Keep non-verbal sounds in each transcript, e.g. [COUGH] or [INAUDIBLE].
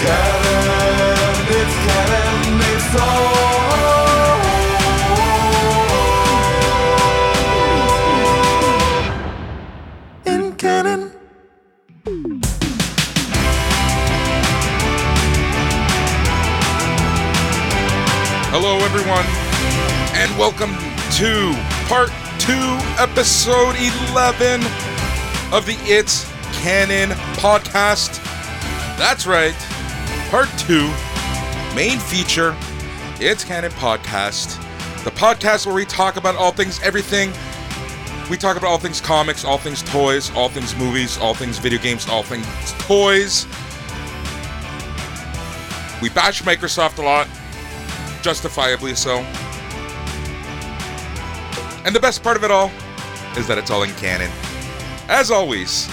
It's canon, it's all. Hello, everyone, and welcome to part two, episode 11 of the It's Canon podcast. That's right, part two, main feature, It's Canon podcast. The podcast where we talk about all things, everything. We talk about all things comics, all things toys, all things movies, all things video games, all things toys. We bash Microsoft a lot, justifiably so. And the best part of it all is that it's all in canon. As always,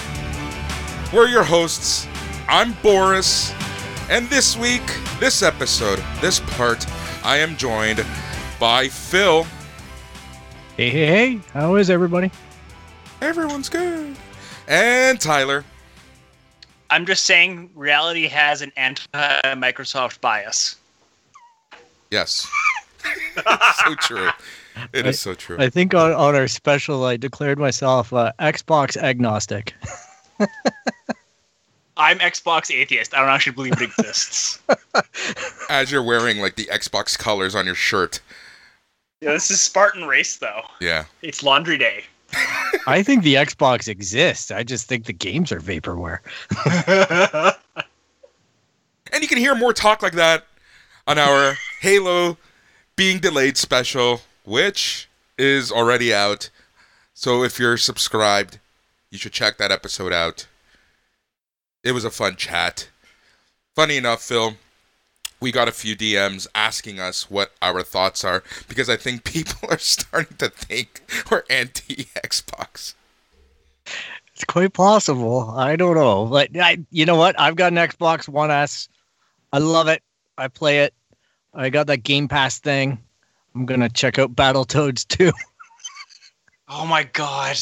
we're your hosts. I'm Boris, and this week, this episode, this part, I am joined by Phil. Hey, hey, hey. How is everybody? Everyone's good. And Tyler. I'm just saying reality has an anti-Microsoft bias. Yes. [LAUGHS] so true. It is so true. I think on, on our special, I declared myself uh, Xbox agnostic. [LAUGHS] I'm Xbox atheist. I don't actually believe it exists. [LAUGHS] As you're wearing like the Xbox colors on your shirt. yeah, this is Spartan race though. Yeah. It's laundry day. [LAUGHS] I think the Xbox exists. I just think the games are vaporware. [LAUGHS] And you can hear more talk like that on our Halo being delayed special, which is already out. So if you're subscribed, you should check that episode out. It was a fun chat. Funny enough, Phil, we got a few DMs asking us what our thoughts are because I think [LAUGHS] people are starting to think we're anti Xbox. It's quite possible. I don't know, but I, you know what? I've got an Xbox One S. I love it. I play it. I got that Game Pass thing. I'm gonna check out Battletoads too. [LAUGHS] Oh my god.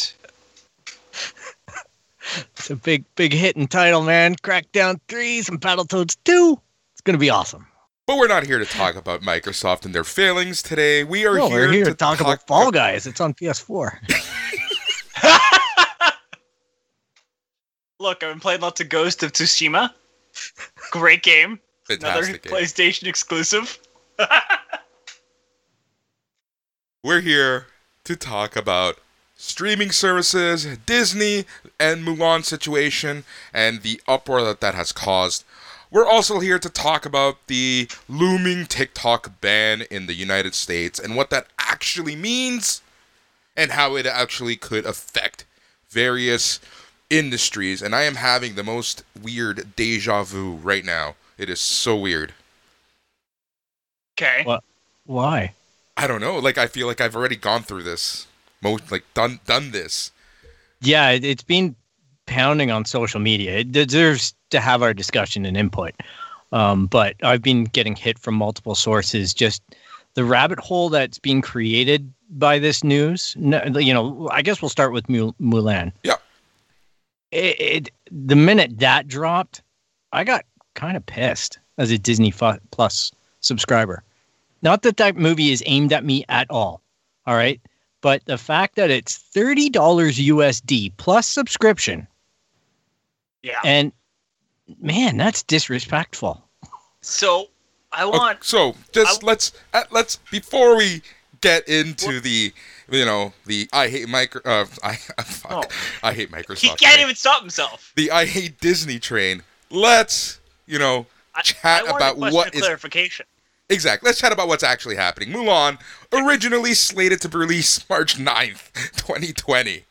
It's a big, big hit and title, man. Crackdown three, some Battletoads two. It's gonna be awesome. But we're not here to talk about Microsoft and their failings today. We are No, here, we're here to, to talk about Fall Guys. It's on PS4. [LAUGHS] Look, I've been playing lots of Ghost of Tsushima. Great game. Another game. PlayStation exclusive. [LAUGHS] We're here to talk about streaming services, Disney and Mulan situation, and the uproar that that has caused. We're also here to talk about the looming TikTok ban in the United States and what that actually means and how it actually could affect various industries. And I am having the most weird deja vu right now. It is so weird. Okay. What? Why? I don't know. Like I feel like I've already gone through this. Most like done done this. Yeah, it, it's been pounding on social media. It deserves to have our discussion and input. Um, but I've been getting hit from multiple sources. Just the rabbit hole that's being created by this news. No, you know, I guess we'll start with Mul- Mulan. Yeah. It, it the minute that dropped, I got kind of pissed as a Disney Plus subscriber. Not that that movie is aimed at me at all. All right. But the fact that it's $30 USD plus subscription, Yeah. and man, that's disrespectful. So I Okay, want so just I- let's uh, let's before we get into the you know the I hate micro uh, [LAUGHS] I fuck I hate Microsoft. he can't train. even stop himself. the I hate Disney train. Let's you know I, chat I want about a question what clarification. Exactly. Let's chat about what's actually happening. Mulan originally slated to release [LAUGHS] March 9th, 2020.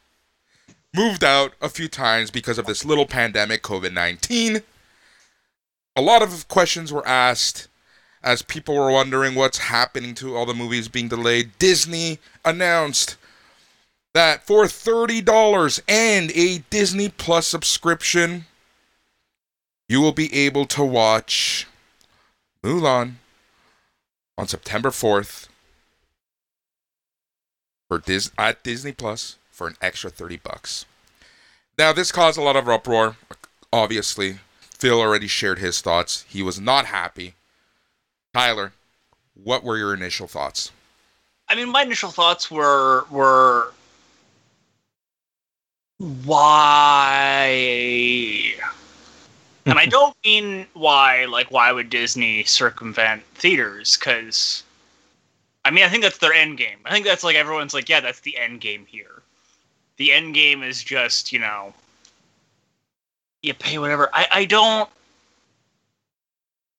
moved out a few times because of this little pandemic, COVID 19. A lot of questions were asked as people were wondering what's happening to all the movies being delayed. Disney announced that for $30 and a Disney Plus subscription, you will be able to watch Mulan on September 4th for Dis- at Disney Plus for an extra 30 bucks. Now, this caused a lot of uproar. Obviously, Phil already shared his thoughts. He was not happy. Tyler, what were your initial thoughts? I mean, my initial thoughts were were why, and I don't mean why. Like, why would Disney circumvent theaters? Because, I mean, I think that's their end game. I think that's like everyone's like, yeah, that's the end game here. The end game is just you know, you pay whatever. I I don't.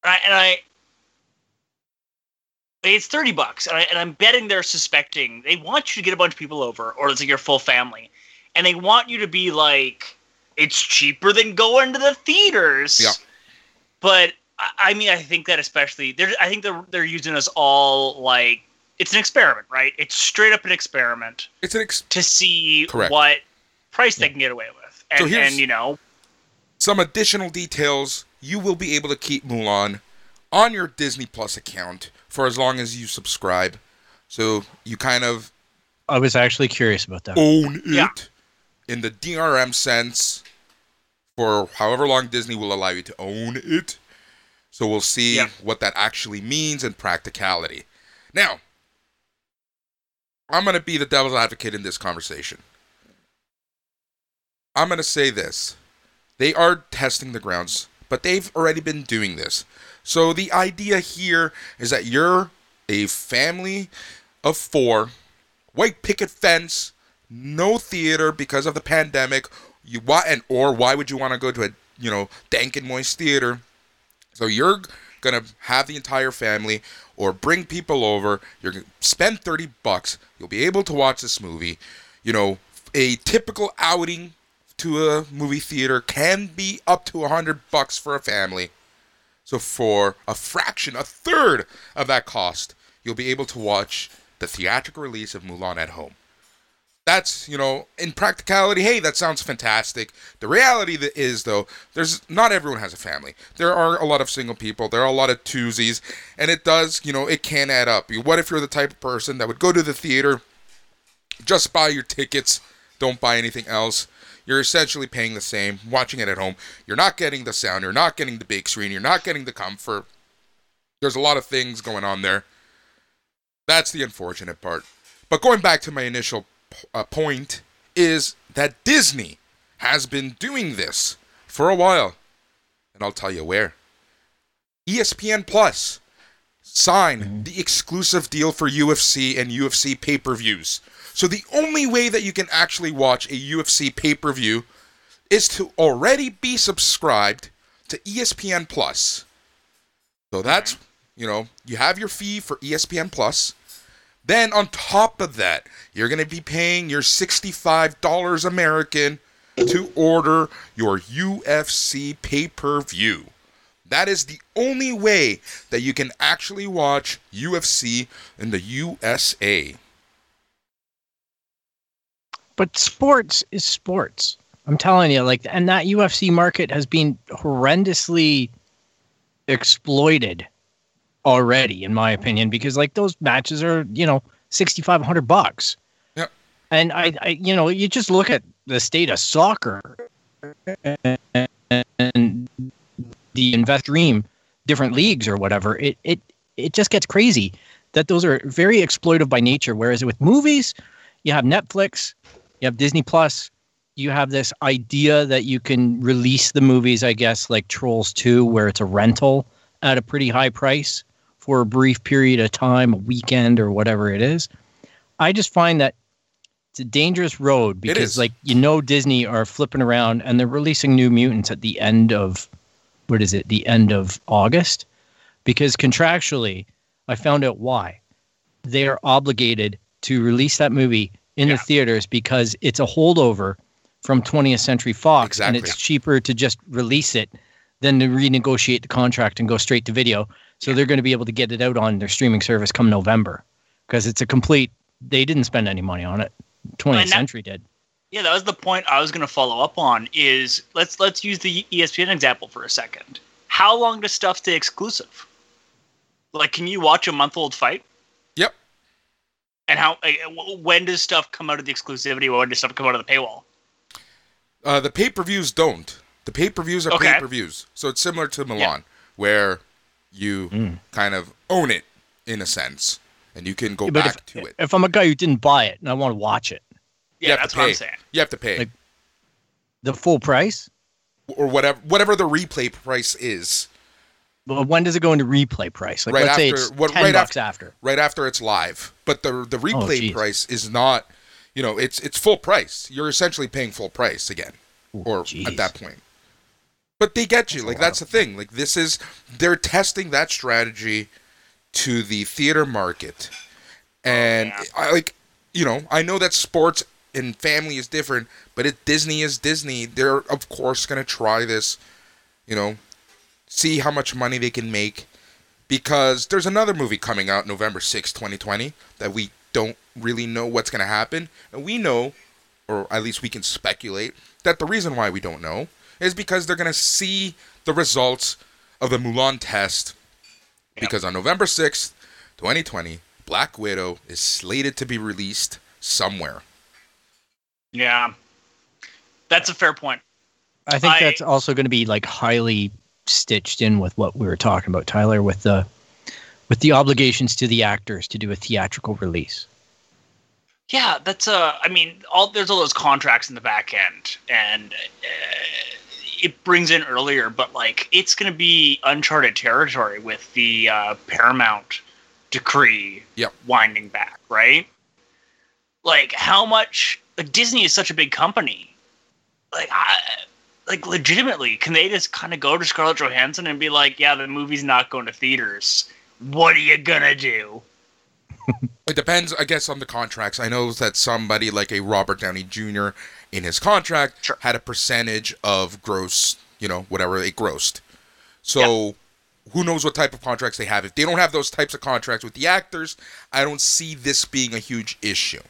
I, and I it's 30 bucks and, I, and i'm betting they're suspecting they want you to get a bunch of people over or it's like your full family and they want you to be like it's cheaper than going to the theaters Yeah. but I- i mean i think that especially they're i think they're they're using us all like it's an experiment right it's straight up an experiment It's an ex- to see Correct. what price they can get away with and, So here's- and you know some additional details. You will be able to keep Mulan on your Disney Plus account for as long as you subscribe. So you kind of I was actually curious about that. own it Yeah. in the DRM sense for however long Disney will allow you to own it. So we'll see Yeah. what that actually means in practicality. Now, I'm going to be the devil's advocate in this conversation. I'm going to say this. They are testing the grounds, but they've already been doing this. So the idea here is that you're a family of four, white picket fence, no theater because of the pandemic. You why and or why would you want to go to a you know dank and moist theater? So you're gonna have the entire family or bring people over. You're gonna spend thirty bucks. You'll be able to watch this movie. You know, a typical outing to a movie theater can be up to a hundred bucks for a family. So for a fraction, a third of that cost, you'll be able to watch the theatrical release of Mulan at home. That's, you know, in practicality, hey, that sounds fantastic. The reality that is though, there's not everyone has a family. There are a lot of single people, there are a lot of twosies, and it does, you know, it can add up. What if you're the type of person that would go to the theater, just buy your tickets, don't buy anything else? You're essentially paying the same, watching it at home. You're not getting the sound, you're not getting the big screen, you're not getting the comfort. There's a lot of things going on there. That's the unfortunate part. But going back to my initial uh, point is that Disney has been doing this for a while. And I'll tell you where. ESPN Plus signed the exclusive deal for UFC and UFC pay-per-views. So the only way that you can actually watch a UFC pay-per-view is to already be subscribed to ESPN Plus. So that's, you know, you have your fee for ESPN Plus. Then on top of that, you're going to be paying your $65 American to order your UFC pay-per-view. That is the only way that you can actually watch UFC in the USA. But sports is sports. I'm telling you, like, and that UFC market has been horrendously exploited already, in my opinion, because like those matches are, you know, sixty five hundred bucks. Yep. And I, I, you know, you just look at the state of soccer and the invest dream, different leagues or whatever. It, it, it just gets crazy that those are very exploitive by nature. Whereas with movies, you have Netflix, you have Disney Plus, you have this idea that you can release the movies, I guess, like Trolls 2, where it's a rental at a pretty high price for a brief period of time, a weekend or whatever it is. I just find that it's a dangerous road because, like, you know, Disney are flipping around and they're releasing New Mutants at the end of, what is it, the end of August? Because contractually, I found out why. They are obligated to release that movie in Yeah. the theaters because it's a holdover from 20th Century Fox, Exactly. and it's cheaper to just release it than to renegotiate the contract and go straight to video. So they're going to be able to get it out on their streaming service come November because it's a complete. They didn't spend any money on it. 20th that- Century did. Yeah, that was the point I was going to follow up on. Is let's let's use the ESPN example for a second. How long does stuff stay exclusive? Like, can you watch a month old fight? Yep. And how? When does stuff come out of the exclusivity? When does stuff come out of the paywall? Uh, the pay per views don't. The pay per views are Okay. pay per views. So it's similar to Mulan, where you mm. kind of own it in a sense, and you can go But back if, to it. if I'm a guy who didn't buy it and I want to watch it, Yeah, that's what. I'm saying. You have to pay, Like- the full price. or whatever whatever the replay price is, But when does it go into replay price? Like Right let's say after- it's what- ten right bucks after- after. right after it's live. But the the oh, replay geez. price is not. You know, it's it's full price. You're essentially paying full price again, or jeez. at that point. But they get you. like that's the thing. Like this is they're testing that strategy to the theater market, and yeah. I like you know I know that sports and family is different, but it Disney is Disney. They're of course gonna try this, you know, see how much money they can make, because there's another movie coming out November sixth, 2020, that we don't really know what's gonna happen, and we know, or at least we can speculate that the reason why we don't know is because they're gonna see the results of the Mulan test because on November 6th, 2020, Black Widow is slated to be released somewhere. Yeah, that's a fair point. I think I- that's also going to be like highly stitched in with what we were talking about, Tyler, with the with the obligations to the actors to do a theatrical release. Yeah, that's uh I mean, all there's all those contracts in the back end, and uh, it brings in earlier, but like it's going to be uncharted territory with the uh, Paramount decree Yep. winding back, right? Like how much? Like Disney is such a big company. Like I. Like legitimately, can they just kind of go to Scarlett Johansson and be like, "Yeah, the movie's not going to theaters. What are you gonna do?" [LAUGHS] It depends, I guess, on the contracts. I know that somebody like a Robert Downey Jr. in his contract Sure. had a percentage of gross, you know, whatever it grossed. So who knows what type of contracts they have. If they don't have those types of contracts with the actors, I don't see this being a huge issue.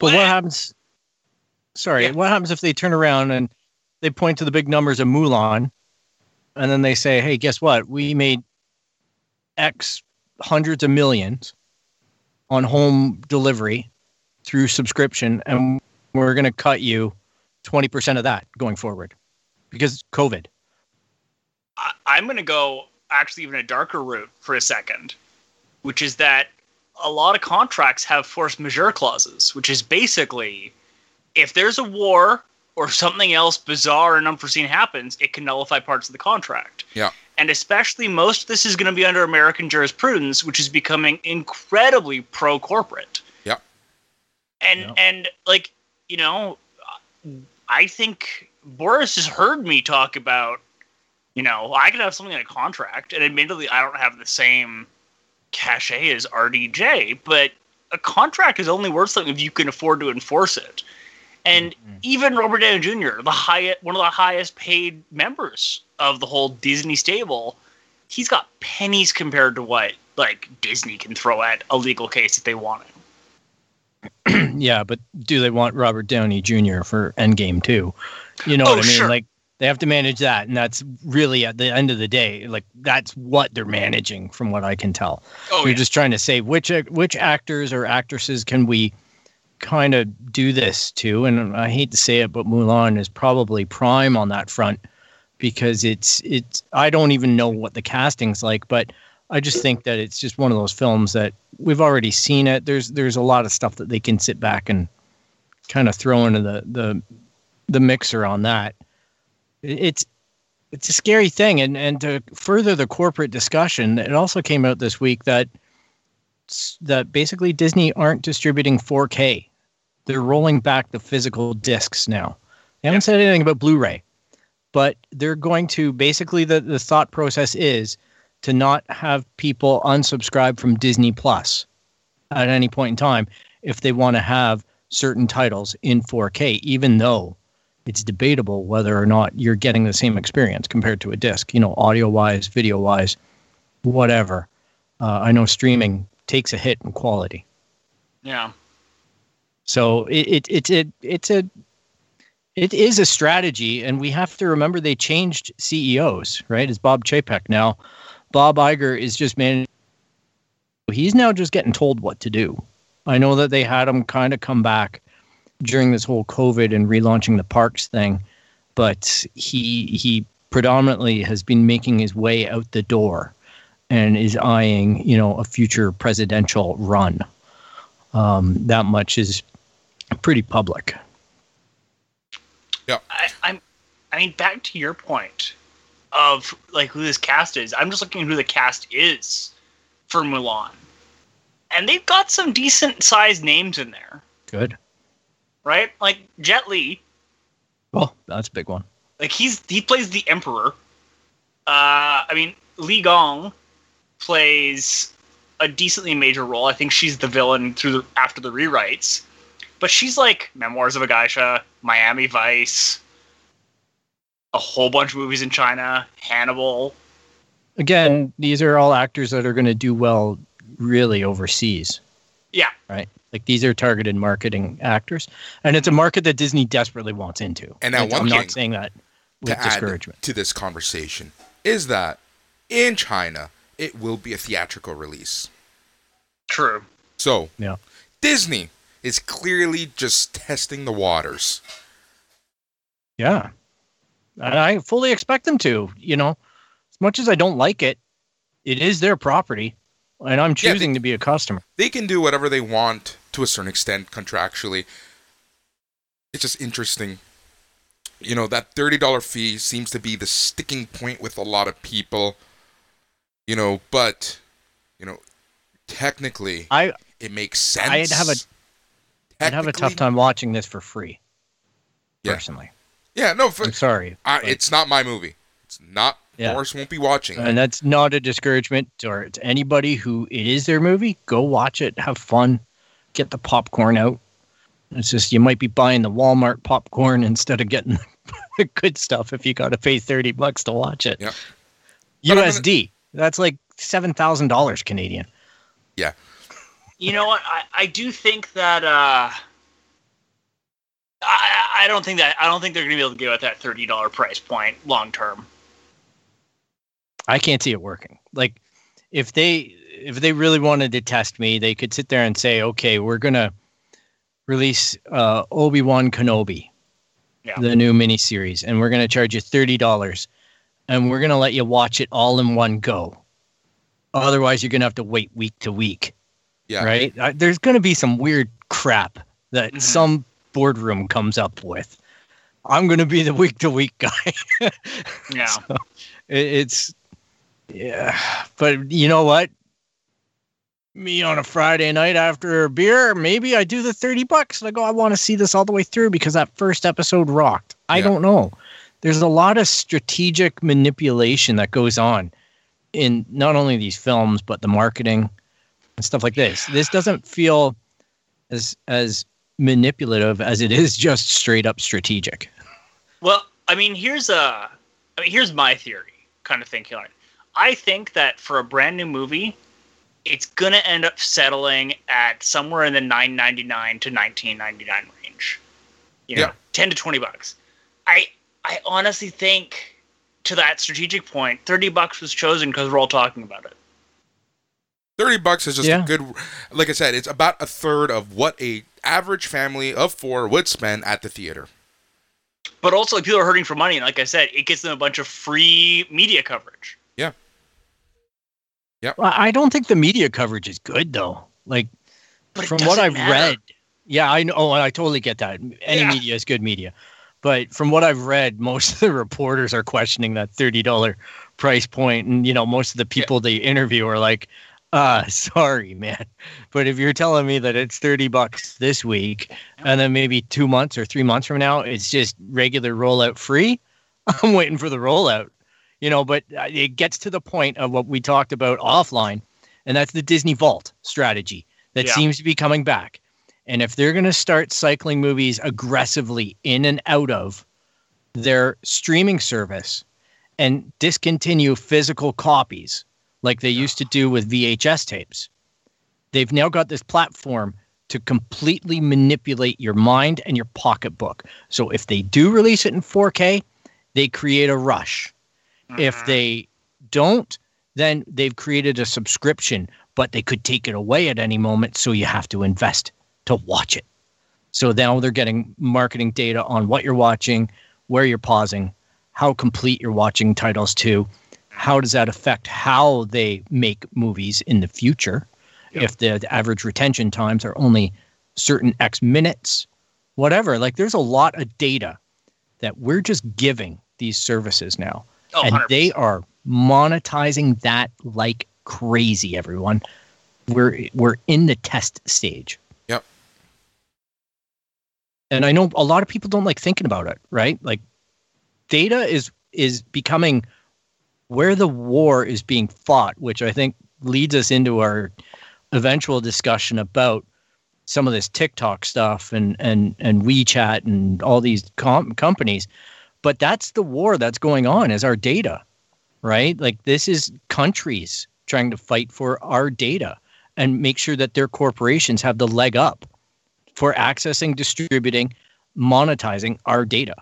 But what happens? Sorry, Yeah. what happens if they turn around and they point to the big numbers of Mulan, and then they say, "Hey, guess what? We made X hundreds of millions on home delivery through subscription, and we're going to cut you twenty percent of that going forward because COVID." I, I'm going to go actually even a darker route for a second, which is that a lot of contracts have force majeure clauses, which is basically if there's a war or something else bizarre and unforeseen happens, it can nullify parts of the contract. Yeah. And especially most of this is going to be under American jurisprudence, which is becoming incredibly pro corporate. Yeah. And Yeah. and like, you know, I think Boris has heard me talk about you know, I could have something in a contract, and admittedly, I don't have the same cachet as RDJ, but a contract is only worth something if you can afford to enforce it. And mm-hmm. even Robert Downey Jr., the high, one of the highest paid members of the whole Disney stable, he's got pennies compared to what like Disney can throw at a legal case if they want it. [CLEARS THROAT] yeah, but do they want Robert Downey Jr. for Endgame too? You know Oh, what I mean? sure. Like they have to manage that, and that's really at the end of the day, like that's what they're managing, from what I can tell. Oh, They're yeah. just trying to say which which actors or actresses can we kind of do this to, and I hate to say it, but Mulan is probably prime on that front because it's it's I don't even know what the casting's like, but I just think that it's just one of those films that we've already seen it. There's there's a lot of stuff that they can sit back and kind of throw into the the the mixer on that. It's it's a scary thing, and and to further the corporate discussion, it also came out this week that that basically Disney aren't distributing 4K. They're rolling back the physical discs now. They haven't said anything about Blu-ray, but they're going to basically the, the thought process is to not have people unsubscribe from Disney Plus at any point in time if they want to have certain titles in 4K, even though it's debatable whether or not you're getting the same experience compared to a disc. You know, audio wise, video wise, whatever. Uh, I know streaming takes a hit in quality. Yeah. So it, it it's it it's a it is a strategy, and we have to remember they changed CEOs, right? It's Bob Chapek now. Bob Iger is just managing. He's now just getting told what to do. I know that they had him kind of come back during this whole COVID and relaunching the parks thing, but he he predominantly has been making his way out the door and is eyeing, you know, a future presidential run. Um, that much is pretty public. Yeah. I, I'm. I mean, back to your point of like who this cast is. I'm just looking at who the cast is for Mulan, and they've got some decent sized names in there, Good. right? Like Jet Li. Oh, that's a big one. Like he's he plays the Emperor. Uh, I mean, Li Gong plays a decently major role. I think she's the villain through the, after the rewrites, but she's like Memoirs of a Geisha, Miami Vice, a whole bunch of movies in China, Hannibal. Again, these are all actors that are going to do well really overseas, Yeah, right? Like these are targeted marketing actors, and it's a market that Disney desperately wants into. And now Like, one I'm thing not saying that with to add discouragement. to this conversation is that in China it will be a theatrical release. true. So Yeah. Disney is clearly just testing the waters. Yeah. And I fully expect them to, you know, as much as I don't like it, it is their property and I'm Yeah, they- choosing to be a customer. They can do whatever they want to a certain extent contractually. It's just interesting. You know, that $30 fee seems to be the sticking point with a lot of people. You know, but you know, technically I it makes sense. I'd have a- I'd have a tough time watching this for free. Yeah. Personally. Yeah, no, for, I'm sorry. I, it's not my movie. It's not. Yeah. Boris won't be watching. And that's not a discouragement or to anybody who it is their movie. Go watch it, have fun, get the popcorn out. It's just you might be buying the Walmart popcorn instead of getting [LAUGHS] the good stuff if you got to pay thirty bucks to watch it. Yeah. I'm gonna- USD. That's like seven thousand dollars Canadian. You know what? I, I do think that uh, I I don't think that I don't think they're gonna be able to get at that thirty dollar price point long term. I can't see it working. Like if they if they really wanted to test me, they could sit there and say, "Okay, we're gonna release uh, Obi Wan Kenobi, Yeah. the new miniseries, and we're gonna charge you thirty dollars, and we're gonna let you watch it all in one go. Otherwise, you're gonna have to wait week to week, yeah. right? Uh, there's gonna be some weird crap that Mhm. some boardroom comes up with. I'm gonna be the week to week guy. [LAUGHS] Yeah. So, it, it's yeah, but you know what? Me on a Friday night after a beer, maybe I do the 30 bucks and I go, I want to see this all the way through because that first episode rocked. I Yeah. don't know. There's a lot of strategic manipulation that goes on in not only these films, but the marketing and stuff like this. This doesn't feel as as manipulative as it is just straight up strategic. Well, I mean, here's a, I mean, here's my theory, kind of thinking on it. I think that for a brand new movie, it's gonna end up settling at somewhere in the nine ninety nine to nineteen ninety nine range. You know, Yeah. ten to twenty bucks. I I honestly think to that strategic point, thirty bucks was chosen because we're all talking about it. Thirty bucks is just Yeah. a good. Like I said, it's about a third of what a average family of four would spend at the theater. But also, like, people are hurting for money, and like I said, it gets them a bunch of free media coverage. Yeah. Yeah. Well, I don't think the media coverage is good though. Like But from what I've matter. read, yeah, I know. Oh, I totally get that. Any Yeah. media is good media, but from what I've read, most of the reporters are questioning that thirty dollar price point, and you know, most of the people they interview are like, "Uh, [LAUGHS] sorry, man, but if you're telling me that it's thirty bucks this week, and then maybe two months or three months from now, it's just regular rollout free, [LAUGHS] I'm waiting for the rollout." You know, but uh, it gets to the point of what we talked about offline, and that's the Disney Vault strategy that Yeah. seems to be coming back. And if they're going to start cycling movies aggressively in and out of their streaming service and discontinue physical copies like they used to do with VHS tapes. They've now got this platform to completely manipulate your mind and your pocketbook. So if they do release it in 4K, they create a rush. If Mhm. they don't, then they've created a subscription, but they could take it away at any moment. So you have to invest to watch it. So now they're getting marketing data on what you're watching, where you're pausing, how complete you're watching titles to. How does that affect how they make movies in the future? Yep. If the, the average retention times are only certain X minutes, whatever. Like there's a lot of data that we're just giving these services now Oh, and 100%. they are monetizing that like crazy everyone we're we're in the test stage Yep. and i know a lot of people don't like thinking about it right like data is is becoming where the war is being fought which i think leads us into our eventual discussion about some of this tiktok stuff and and and wechat and all these com- companies. But that's the war that's going on is our data right? Like this is countries trying to fight for our data and make sure that their corporations have the leg up for accessing distributing monetizing our data.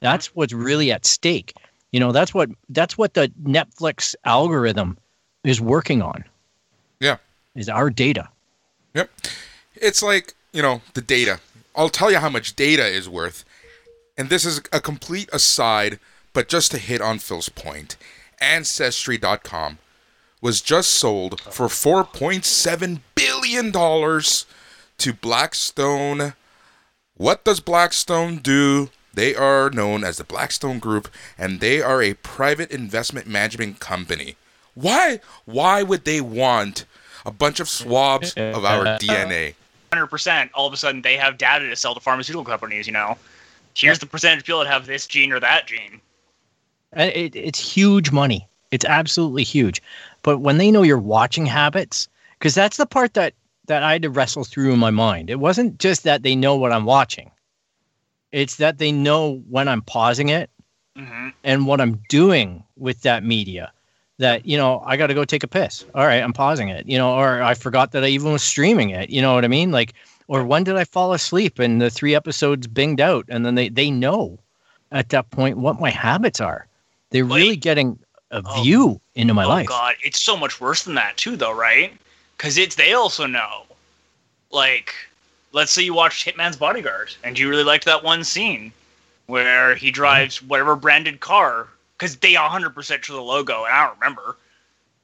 That's what's really at stake you know that's what that's what the netflix algorithm is working on Yeah. is our data Yep. It's like, you know, the data. I'll tell you how much data is worth. And this is a complete aside, but just to hit on Phil's point. Ancestry.com was just sold for $4.7 billion to Blackstone. What does Blackstone do? They are known as the Blackstone Group, and they are a private investment management company. Why? Why would they want a bunch of swabs of our DNA? hundred percent. All of a sudden, they have data to sell to pharmaceutical companies. You know, here's the percentage of people that have this gene or that gene. Uh, it, it's huge money. It's absolutely huge. But when they know your watching habits, because that's the part that that I had to wrestle through in my mind. It wasn't just that they know what I'm watching. It's that they know when I'm pausing it hmm and what I'm doing with that media. That you know, I got to go take a piss. All right, I'm pausing it. You know, or I forgot that I even was streaming it. You know what I mean? Like, or when did I fall asleep and the three episodes binged out, and then they they know at that point what my habits are. They're really getting a Oh. view into my oh life. God, it's so much worse than that too, though, right? Because it's they also know. Like, let's say you watched Hitman's Bodyguard and you really liked that one scene where he drives whatever branded car because they 100% show the logo, and I don't remember.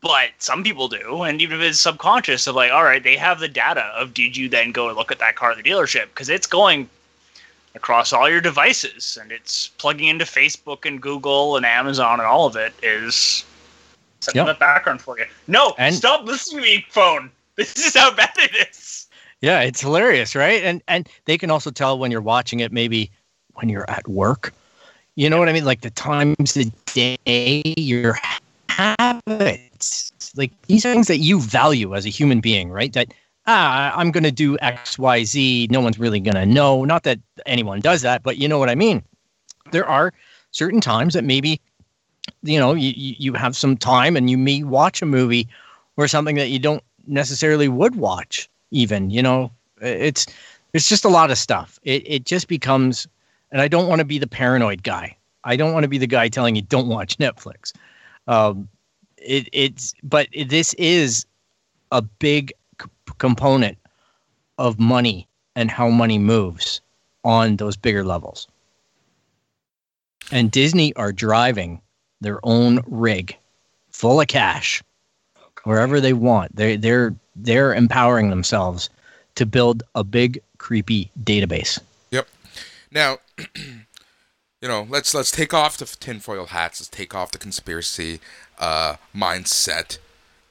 But some people do, and even if it's subconscious of like, all right, they have the data of did you then go and look at that car at the dealership because it's going across all your devices and it's plugging into Facebook and Google and Amazon and all of it is setting Yep. that background for you. No, And- stop listening to me, phone. This is how bad it is. Yeah, it's hilarious, right? And and they can also tell when you're watching it, maybe when you're at work. You know what I mean? Like the times of day, your habits. Like these are things that you value as a human being, right? That ah, I'm going to do X, Y, Z. No one's really going to know. Not that anyone does that, but you know what I mean. There are certain times that maybe, you know, you you have some time and you may watch a movie or something that you don't necessarily would watch even you know it's it's just a lot of stuff. It it just becomes and i don't want to be the paranoid guy. I don't want to be the guy telling you don't watch netflix. Um it it's but it, this is a big c- component of money and how money moves on those bigger levels. And disney are driving their own rig full of cash wherever they want. They they're they're empowering themselves to build a big creepy database. Yep. Now, [CLEARS THROAT] you know, let's let's take off the tinfoil hats. Let's take off the conspiracy uh, mindset,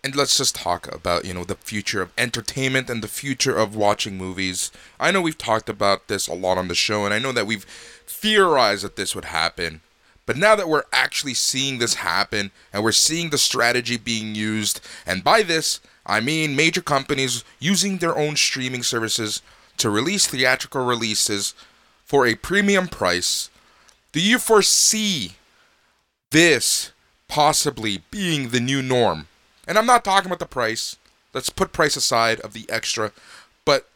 and let's just talk about you know the future of entertainment and the future of watching movies. I know we've talked about this a lot on the show, and I know that we've theorized that this would happen. But now that we're actually seeing this happen, and we're seeing the strategy being used, and by this I mean major companies using their own streaming services to release theatrical releases for a premium price, Do you foresee this possibly being the new norm? And I'm not talking about the price. Let's put price aside of the extra. But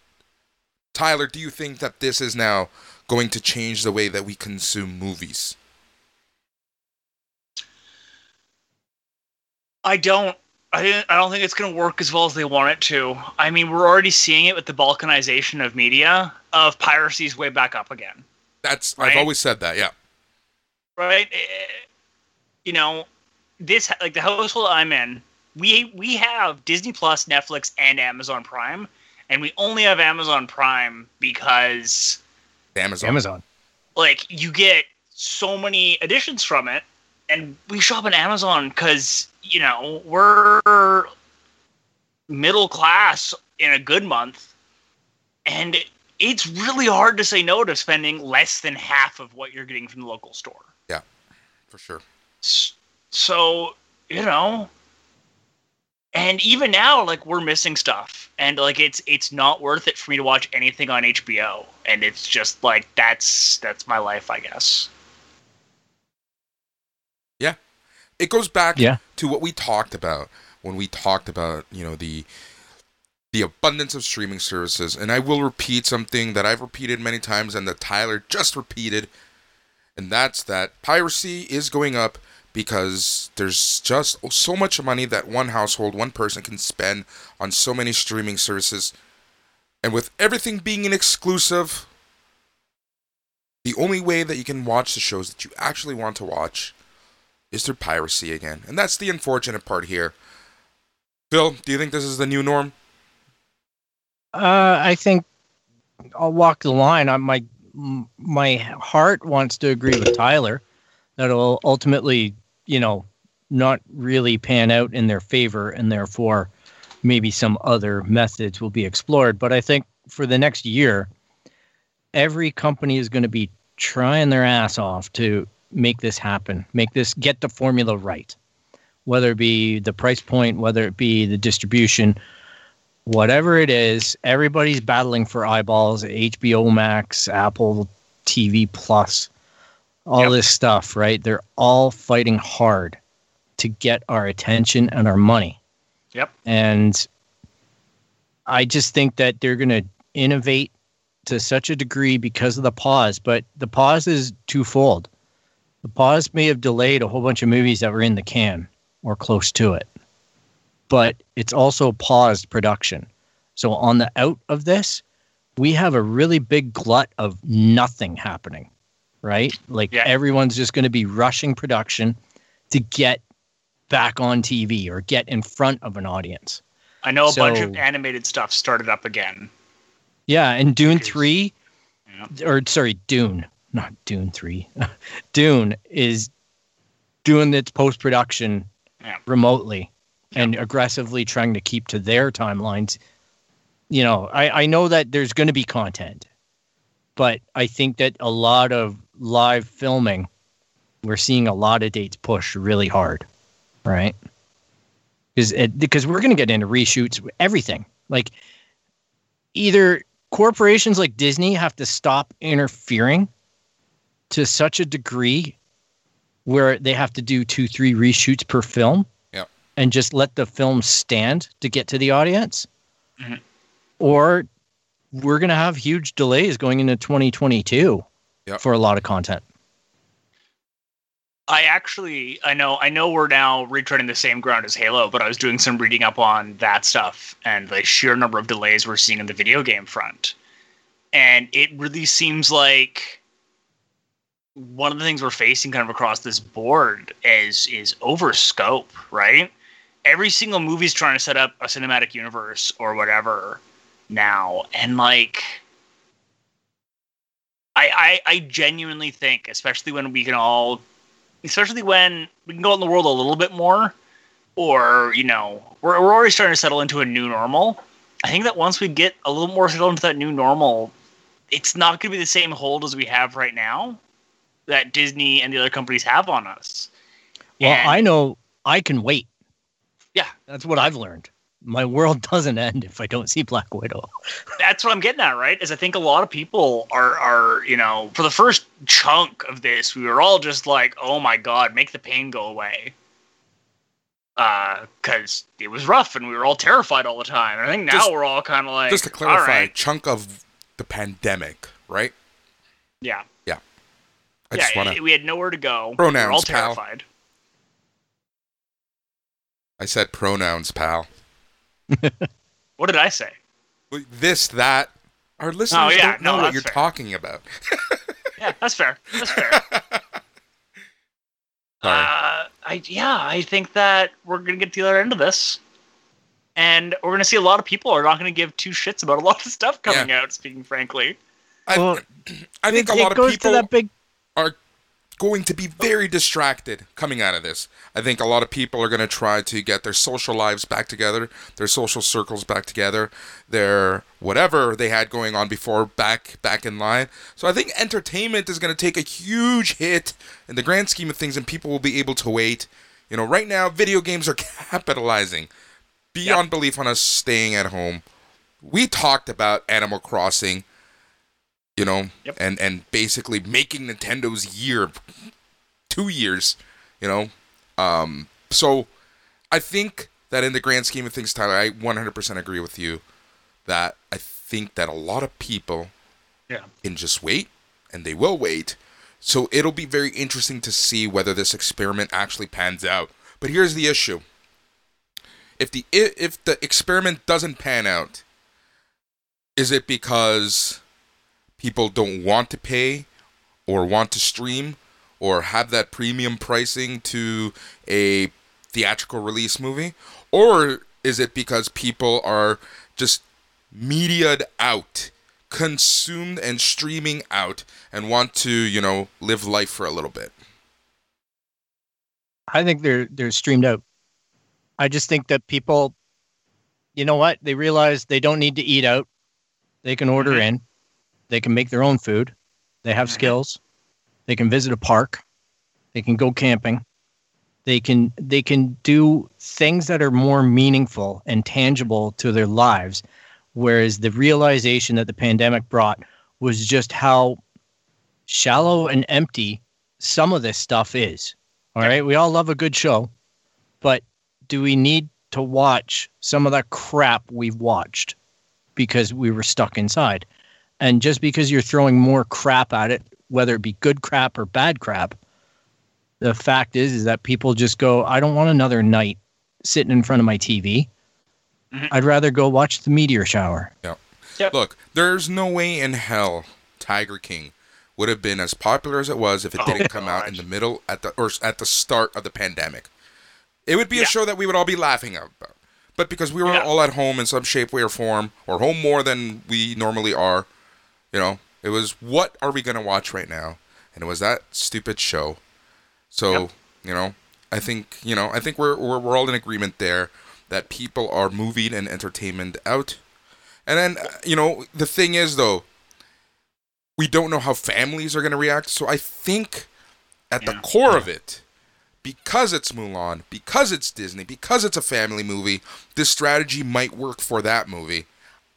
Tyler, do you think that this is now going to change the way that we consume movies? I don't. I didn't, I don't think it's going to work as well as they want it to. I mean, we're already seeing it with the balkanization of media, of piracy's way back up again. That's Right. I've always said that. Yeah. right? Eh, You know, this like the household I'm in, we we have Disney Plus, Netflix, and Amazon Prime, and we only have Amazon Prime because Amazon. Amazon. like you get so many additions from it, and we shop on Amazon because you know we're middle class in a good month, and it's really hard to say no to spending less than half of what you're getting from the local store. Yeah, for sure. So you know and even now like we're missing stuff and like it's it's not worth it for me to watch anything on hbo and it's just like that's that's my life i guess It goes back Yeah. to what we talked about when we talked about, you know, the the abundance of streaming services. And I will repeat something that I've repeated many times and that Tyler just repeated. And that's that piracy is going up because there's just so much money that one household, one person can spend on so many streaming services. And with everything being an exclusive, the only way that you can watch the shows that you actually want to watch is through piracy again. And that's the unfortunate part here. Phil, do you think this is the new norm? Uh, I think I'll walk the line. I, my my heart wants to agree with Tyler that it'll ultimately, you know, not really pan out in their favor, and therefore maybe some other methods will be explored. But I think for the next year, every company is going to be trying their ass off to make this happen, make this get the formula right, whether it be the price point, whether it be the distribution whatever it is, everybody's battling for eyeballs. HBO Max, Apple TV Plus, all Yep. this stuff, right? They're all fighting hard to get our attention and our money. Yep. And I just think that they're going to innovate to such a degree because of the pause, but the pause is twofold. The pause may have delayed a whole bunch of movies that were in the can or close to it but it's also paused production. So on the out of this, we have a really big glut of nothing happening, right? Like Yeah. everyone's just going to be rushing production to get back on TV or get in front of an audience. i know a bunch of animated stuff started up again Yeah, and Dune Because- 3 or sorry, Dune, not Dune 3. [LAUGHS] Dune is doing its post production Yeah. remotely and aggressively trying to keep to their timelines. You know, I, I know that there's going to be content, but I think that a lot of live filming, we're seeing a lot of dates push really hard, right? Because because we're going to get into reshoots, everything. Like either corporations like Disney have to stop interfering to such a degree where they have to do two, three reshoots per film Yep. and just let the film stand to get to the audience. Mhm. Or we're going to have huge delays going into 2022 Yep. for a lot of content. I actually I know I know we're now retreading the same ground as Halo, but I was doing some reading up on that stuff and the sheer number of delays we're seeing in the video game front. And it really seems like one of the things we're facing kind of across this board is is over scope, right? Every single movie's trying to set up a cinematic universe or whatever now. And like I, I I genuinely think, especially when we can all especially when we can go out in the world a little bit more, or you know, we're we're already starting to settle into a new normal. I think that once we get a little more settled into that new normal, it's not going to be the same hold as we have right now that Disney and the other companies have on us. Well, And- I know I can wait. Yeah. That's what I've learned. my world [LAUGHS] doesn't end if I don't see Black Widow. That's what I'm getting at, right? Is I think a lot of people are are you know for the first chunk of this, we were all just like, oh my god, make the pain go away. Because uh, it was rough and we were all terrified all the time. And I think now Just- we're all kind of like, Just to clarify, all right, chunk of the pandemic, right? yeah, I yeah, just want to. we had nowhere to go. we were all Pronouns, pal. terrified. I said pronouns, pal. [LAUGHS] What did I say? This, that. Our listeners Oh, yeah, don't know no, what you're fair. talking about. [LAUGHS] Yeah, that's fair. That's fair. [LAUGHS] Sorry. Uh, I yeah, I think that we're gonna get to the other end of this, and we're gonna see a lot of people are not gonna give two shits about a lot of stuff coming out. Speaking frankly, I, Well, I think it, a lot it of goes people to that big. Are going to be very distracted coming out of this. I think a lot of people are going to try to get their social lives back together, their social circles back together, their whatever they had going on before back back in line. So I think entertainment is going to take a huge hit in the grand scheme of things and people will be able to wait. You know, right now video games are [LAUGHS] capitalizing beyond belief on us staying at home. We talked about Animal Crossing you know, Yep. and and basically making Nintendo's year two years, you know. Um, so I think that in the grand scheme of things, Tyler, I 100% agree with you that I think that a lot of people Yeah. can just wait, and they will wait. So it'll be very interesting to see whether this experiment actually pans out. But here's the issue: if the if the experiment doesn't pan out, is it because people don't want to pay or want to stream or have that premium pricing to a theatrical release movie or is it because people are just mediaed out consumed and streaming out and want to you know live life for a little bit I think they're they're streamed out. I just think that people, you know what? They realize they don't need to eat out. They can order Mhm. in. They can make their own food. They have Mhm. skills. They can visit a park. They can go camping. They can they can do things that are more meaningful and tangible to their lives. Whereas the realization that the pandemic brought was just how shallow and empty some of this stuff is. All right, we all love a good show, but do we need to watch some of that crap we've watched because we were stuck inside? And just because you're throwing more crap at it, whether it be good crap or bad crap, the fact is is that people just go, I don't want another night sitting in front of my TV. Mhm. I'd rather go watch the meteor shower. Yep. look there's no way in hell tiger king would have been as popular as it was if it Oh, didn't come out in the middle at the or at the start of the pandemic it would be a show that we would all be laughing about but because we were Yeah. all at home in some shape way or form or home more than we normally are you know it was what are we going to watch right now and it was that stupid show so Yep. you know i think you know i think we're, we're we're all in agreement there that people are moving and entertainment out and then uh, you know the thing is though we don't know how families are going to react so i think at the Yeah. core of it because it's Mulan, because it's Disney, because it's a family movie, this strategy might work for that movie.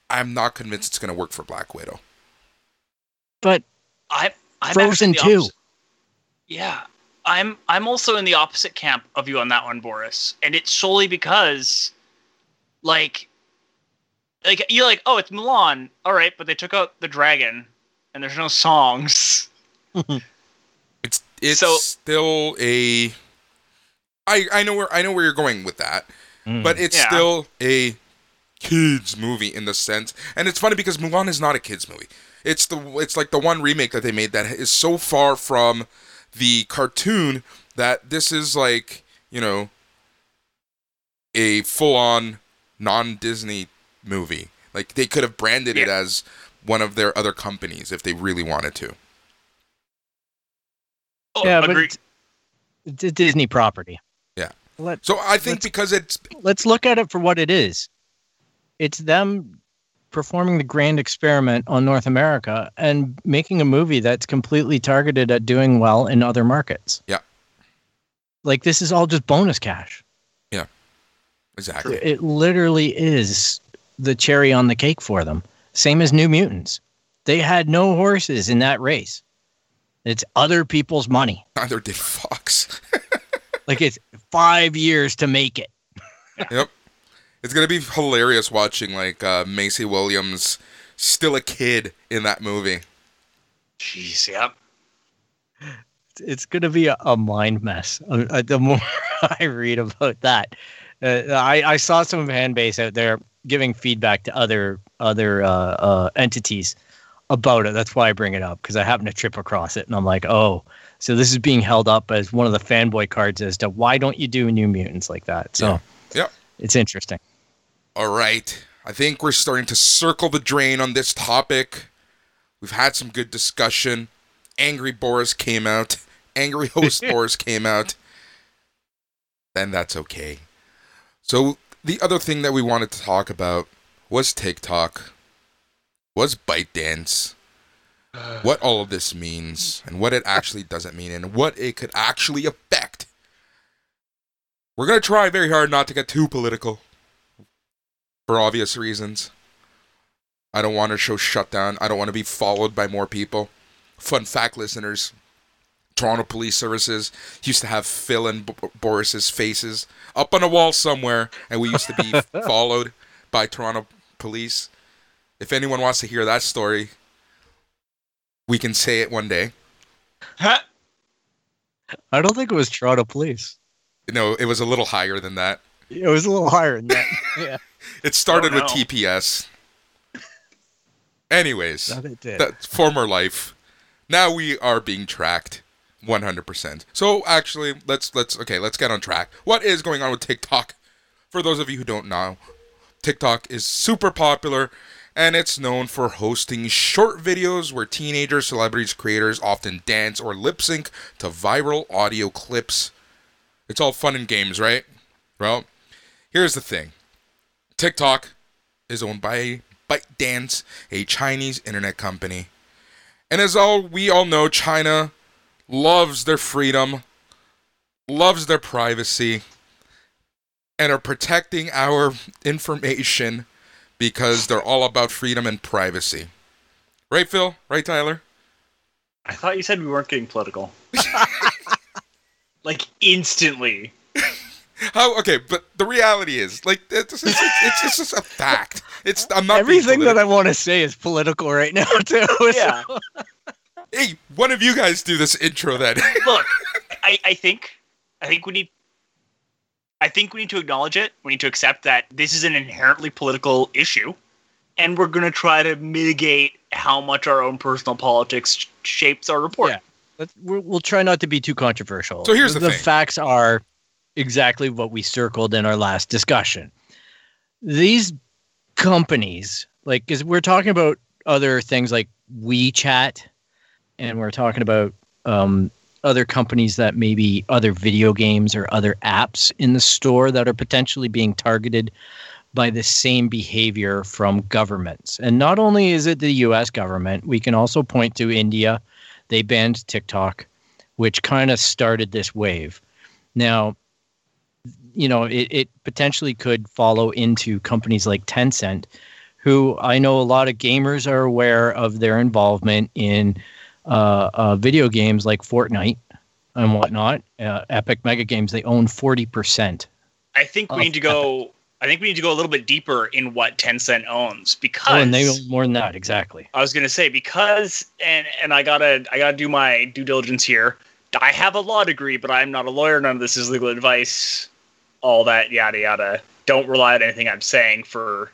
I'm not convinced it's going to work for Black Widow. But I, I'm Frozen actually the 2. Yeah, I'm. I'm also in the opposite camp of you on that one, Boris, and it's solely because, like, like you're like, oh, it's Mulan, all right, but they took out the dragon, and there's no songs. [LAUGHS] It's it's So- still a I I know where I know where you're going with that, Mm. but it's Yeah. still a kids movie in the sense. And it's funny because Mulan is not a kids movie. It's the it's like the one remake that they made that is so far from the cartoon that this is like, you know, a full-on non-Disney movie. Like they could have branded it as one of their other companies if they really wanted to. Oh, yeah, but agree. it's, it's a Disney property. Yeah. Let, So I think because it's let's look at it for what it is. It's them performing the grand experiment on North America and making a movie that's completely targeted at doing well in other markets. Yeah. Like this is all just bonus cash. Yeah. Exactly. It literally is the cherry on the cake for them. Same as New Mutants. They had no horses in that race. It's other people's money. [LAUGHS] Neither did Fox. [LAUGHS] Like it's five years to make it. yep. It's gonna be hilarious watching like uh, Maisie Williams still a kid in that movie. Jeez, yep. It's going to be a, a mind mess. [LAUGHS] Uh, uh, the more [LAUGHS] I read about that, uh, I, I saw some fan base out there giving feedback to other other uh, uh, entities about it. That's why I bring it up because I happened to trip across it, and I'm like, oh, so this is being held up as one of the fanboy cards as to why don't you do New Mutants like that? So, Yeah. Yep. it's interesting. All right. I think we're starting to circle the drain on this topic. We've had some good discussion. Angry Boris came out. [LAUGHS] Angry Host [LAUGHS] Boris came out. And that's okay. So, the other thing that we wanted to talk about was TikTok, was ByteDance, [SIGHS] what all of this means, and what it actually doesn't mean, and what it could actually affect. We're going to try very hard not to get too political for obvious reasons. I don't want our show shut down. I don't want to be followed by more people. Fun fact, listeners Toronto Police Services used to have Phil and B- Boris's faces up on a wall somewhere, and we used to be [LAUGHS] followed by Toronto Police. If anyone wants to hear that story, we can say it one day. Huh? I don't think it was Toronto Police. No, it was a little higher than that. It was a little higher than that. [LAUGHS] yeah, It started Oh, with. TPS. Anyways. that it did. that former life. Now we are being tracked 100%. So actually, let's let's okay, let's get on track. What is going on with TikTok? For those of you who don't know, TikTok is super popular and it's known for hosting short videos where teenagers, celebrities, creators often dance or lip sync to viral audio clips. It's all fun and games, right? Well, here's the thing. TikTok is owned by ByteDance, a Chinese internet company. And as all we all know, China loves their freedom, loves their privacy, and are protecting our [LAUGHS] information because they're all about freedom and privacy. Right, Phil? Right, Tyler? I thought you said we weren't getting political. [LAUGHS] like instantly. How? Okay, but the reality is, like, it's, it's, it's, it's just a fact. It's I'm not Everything that. I want to say is political right now [LAUGHS] too. Yeah. Hey, one of you guys do this intro then. [LAUGHS] Look, I, I think I think we need I think we need to acknowledge it. We need to accept that this is an inherently political issue, and we're going to try to mitigate how much our own personal politics sh- shapes our report. Yeah. We'll, we'll try not to be too controversial. So here's the thing. facts are exactly what we circled in our last discussion. These companies, like, because we're talking about other things like WeChat, and we're talking about um, other companies that maybe other video games or other apps in the store that are potentially being targeted by the same behavior from governments. And not only is it the US government, we can also point to India. They banned TikTok, which kind of started this wave. Now, you know, it, it potentially could follow into companies like Tencent, who I know a lot of gamers are aware of their involvement in uh, uh, video games like Fortnite and whatnot. Uh, Epic Mega Games, they own 40%. I think we need to go. I think we need to go a little bit deeper in what Tencent owns because Oh, and they own more than that, exactly. I was gonna say because and and I gotta I gotta do my due diligence here. I have a law degree, but I'm not a lawyer. None of this is legal advice. All that yada yada. Don't rely on anything I'm saying for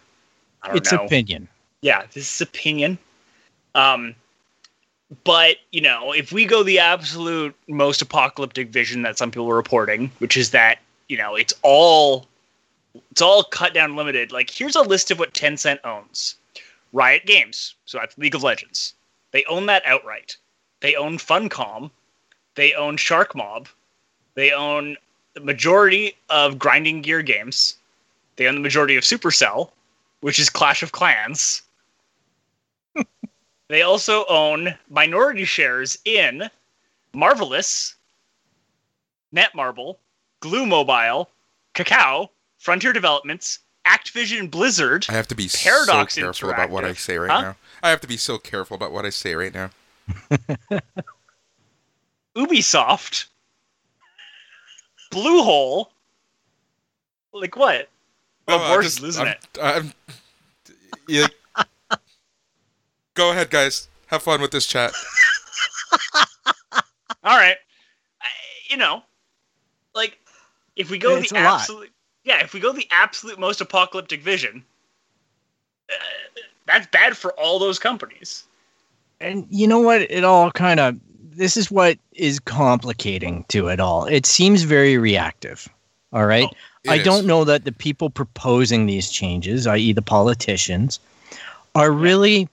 I don't It's know. opinion. yeah, this is opinion. Um, but you know, if we go the absolute most apocalyptic vision that some people are reporting, which is that you know it's all it's all cut down limited. Like here's a list of what Tencent owns: Riot Games, so that's League of Legends. They own that outright. They own Funcom. They own Shark Mob. They own the majority of Grinding Gear games. They own the majority of Supercell, which is Clash of Clans. [LAUGHS] they also own minority shares in Marvelous, Netmarble, Glu Mobile, Kakao, Frontier Developments, Activision Blizzard. I have to be Paradox so careful about what I say right Huh? now. I have to be so careful about what I say right now. [LAUGHS] Ubisoft, Bluehole. Like what? Oh, No, I'm Boris just- is losing I'm- it. I'm, yeah. [LAUGHS] Go ahead, guys. Have fun with this chat. [LAUGHS] All right, I, you know, like if we go It's the absolute, yeah, if we go the absolute most apocalyptic vision, uh, that's bad for all those companies. And you know what? It all kind of this is what is complicating to it all. It seems very reactive. All right. Oh, I is. don't know that the people proposing these changes, i.e., the politicians, are really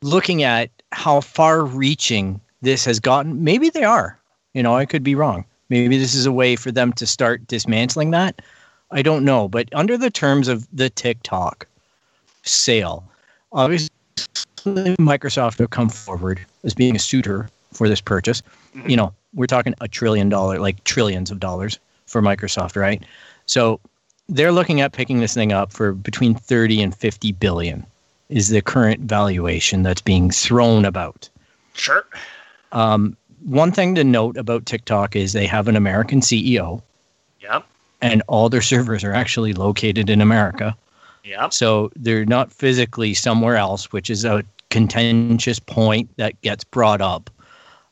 looking at how far reaching this has gotten. Maybe they are. You know, I could be wrong. Maybe this is a way for them to start dismantling that. I don't know. But under the terms of the TikTok sale, obviously Microsoft have come forward as being a suitor for this purchase. Mhm. You know, we're talking a trillion dollar, like trillions of dollars for Microsoft, right? So they're looking at picking this thing up for between 30 and 50 billion is the current valuation that's being thrown about. Sure. Um, one thing to note about TikTok is they have an American CEO Yep. and all their servers are actually located in America. Yep. So they're not physically somewhere else, which is a contentious point that gets brought up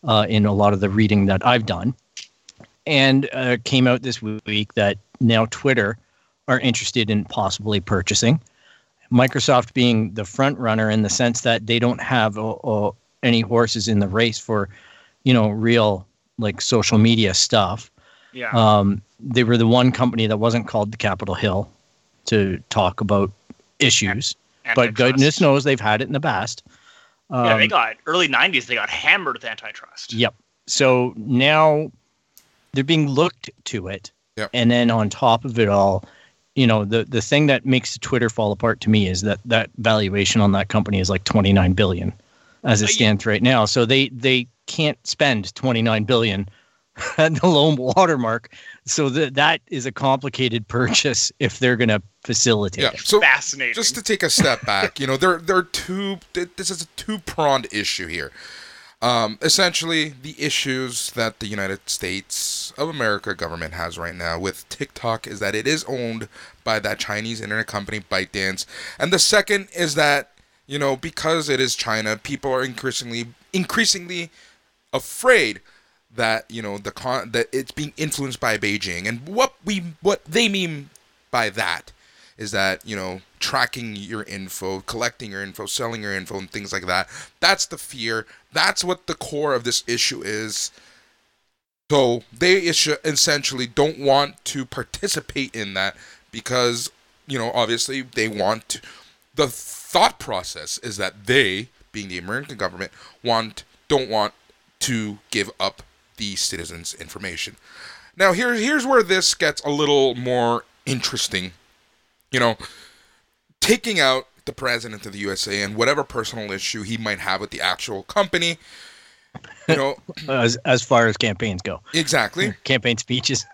uh, in a lot of the reading that I've done. And uh, came out this week that now Twitter are interested in possibly purchasing. Microsoft being the front runner in the sense that they don't have uh, uh, any horses in the race for, you know, real like social media stuff. Yeah. Um, they were the one company that wasn't called the Capitol Hill to talk about issues, but goodness knows they've had it in the past. Um, yeah, they got early '90s. They got hammered with antitrust. Yep. So now they're being looked to it, Yep. and then on top of it all, you know, the the thing that makes Twitter fall apart to me is that that valuation on that company is like twenty nine billion, as it stands right now. So they they can't spend twenty nine billion [LAUGHS] at the low watermark. So that that is a complicated [LAUGHS] purchase if they're going to facilitate Yeah. So Fascinating. just to take a step back, you know, there there are two. This is a two pronged issue here. Um, essentially, the issues that the United States of America government has right now with TikTok is that it is owned by that Chinese internet company ByteDance, and the second is that you know because it is China, people are increasingly increasingly afraid that you know the con that it's being influenced by Beijing, and what we what they mean by that is that you know tracking your info collecting your info selling your info and things like that. That's the fear. That's what the core of this issue is. So they essentially don't want to participate in that because you know obviously they want to, the thought process is that they being the american government want don't want to give up the citizens information. Now here here's where this gets a little more interesting you know, taking out the president of the USA and whatever personal issue he might have with the actual company, you know, [LAUGHS] As as far as campaigns go, exactly. [LAUGHS] campaign speeches.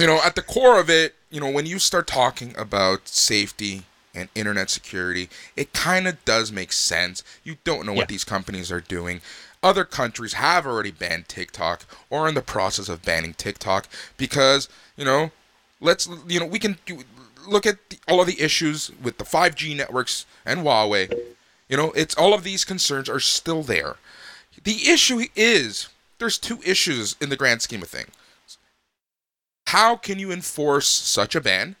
You know, at the core of it, you know, when you start talking about safety and internet security, it kind of does make sense. You don't know Yeah. what these companies are doing. Other countries have already banned TikTok or are in the process of banning TikTok because, you know, let's you know, we can do, look at the, all of the issues with the 5G networks and Huawei. You know, it's all of these concerns are still there. The issue is there's two issues in the grand scheme of things. How can you enforce such a ban?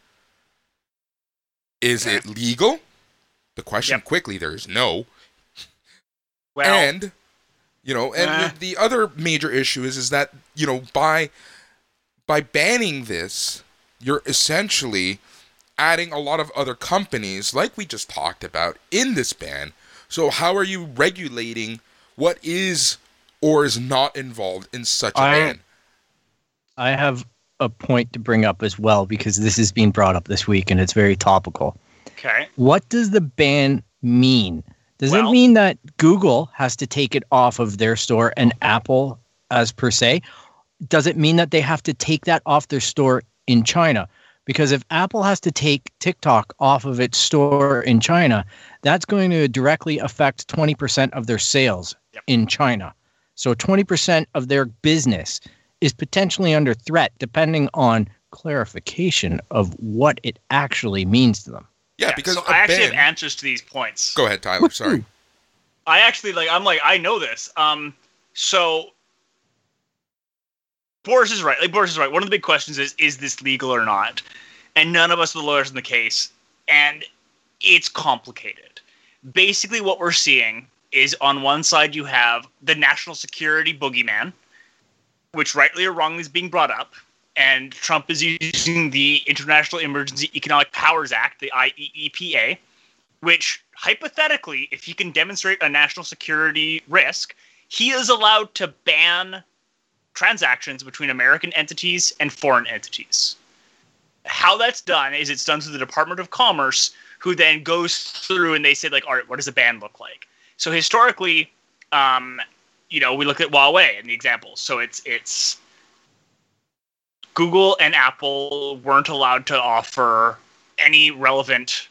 Is it legal? The question Yep. quickly there is no. well, and you know, and Uh. the other major issue is is that, you know, by by banning this, you're essentially adding a lot of other companies like we just talked about in this ban. So how are you regulating what is or is not involved in such a I- ban? I have a point to bring up as well because this is being brought up this week and it's very topical. okay. What does the ban mean? Does Well- it mean that Google has to take it off of their store and Apple as per se? Does it mean that they have to take that off their store in China? Because if Apple has to take TikTok off of its store in China, that's going to directly affect 20% of their sales Yep. in China. So 20% of their business is potentially under threat depending on clarification of what it actually means to them. Yeah, because so a I actually ban- have answers to these points. Go ahead, Tyler. Sorry. I actually like. I'm like. I know this. Um. So. Boris is right. Like Boris is right. One of the big questions is: Is this legal or not? And none of us are the lawyers in the case, and it's complicated. Basically, what we're seeing is on one side you have the national security boogeyman, which rightly or wrongly is being brought up, and Trump is using the International Emergency Economic Powers Act, the IEEPA, which hypothetically, if he can demonstrate a national security risk, he is allowed to ban transactions between American entities and foreign entities. How that's done is it's done through the Department of Commerce, who then goes through and they say like, all right, what does a ban look like? So historically, um, you know, we look at Huawei in the example. So it's it's Google and Apple weren't allowed to offer any relevant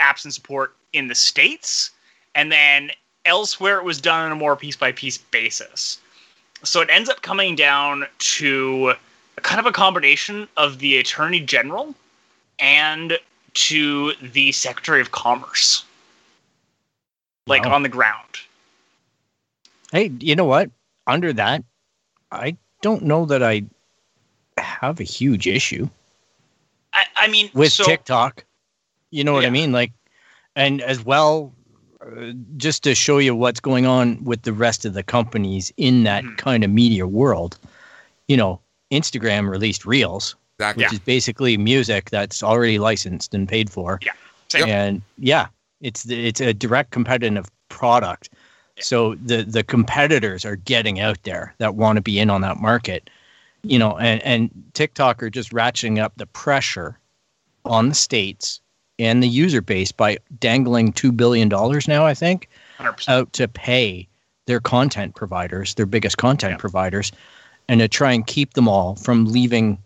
apps and support in the states, and then elsewhere it was done on a more piece by piece basis. So it ends up coming down to a kind of a combination of the Attorney General and to the Secretary of Commerce, like Wow. on the ground. Hey, you know what? Under that, I don't know that I have a huge issue I, I mean, with so, TikTok. You know what Yeah. I mean? Like, and as well, just to show you what's going on with the rest of the companies in that Mhm. kind of media world, you know, Instagram released Reels, Exactly. which is basically music that's already licensed and paid for. Yeah, same. And yeah, it's it's a direct competitive product. Yeah. So the the competitors are getting out there that want to be in on that market, you know, and and TikTok are just ratcheting up the pressure on the states and the user base by dangling two billion dollars now, I think, 100%. out to pay their content providers, their biggest content Yeah. providers, and to try and keep them all from leaving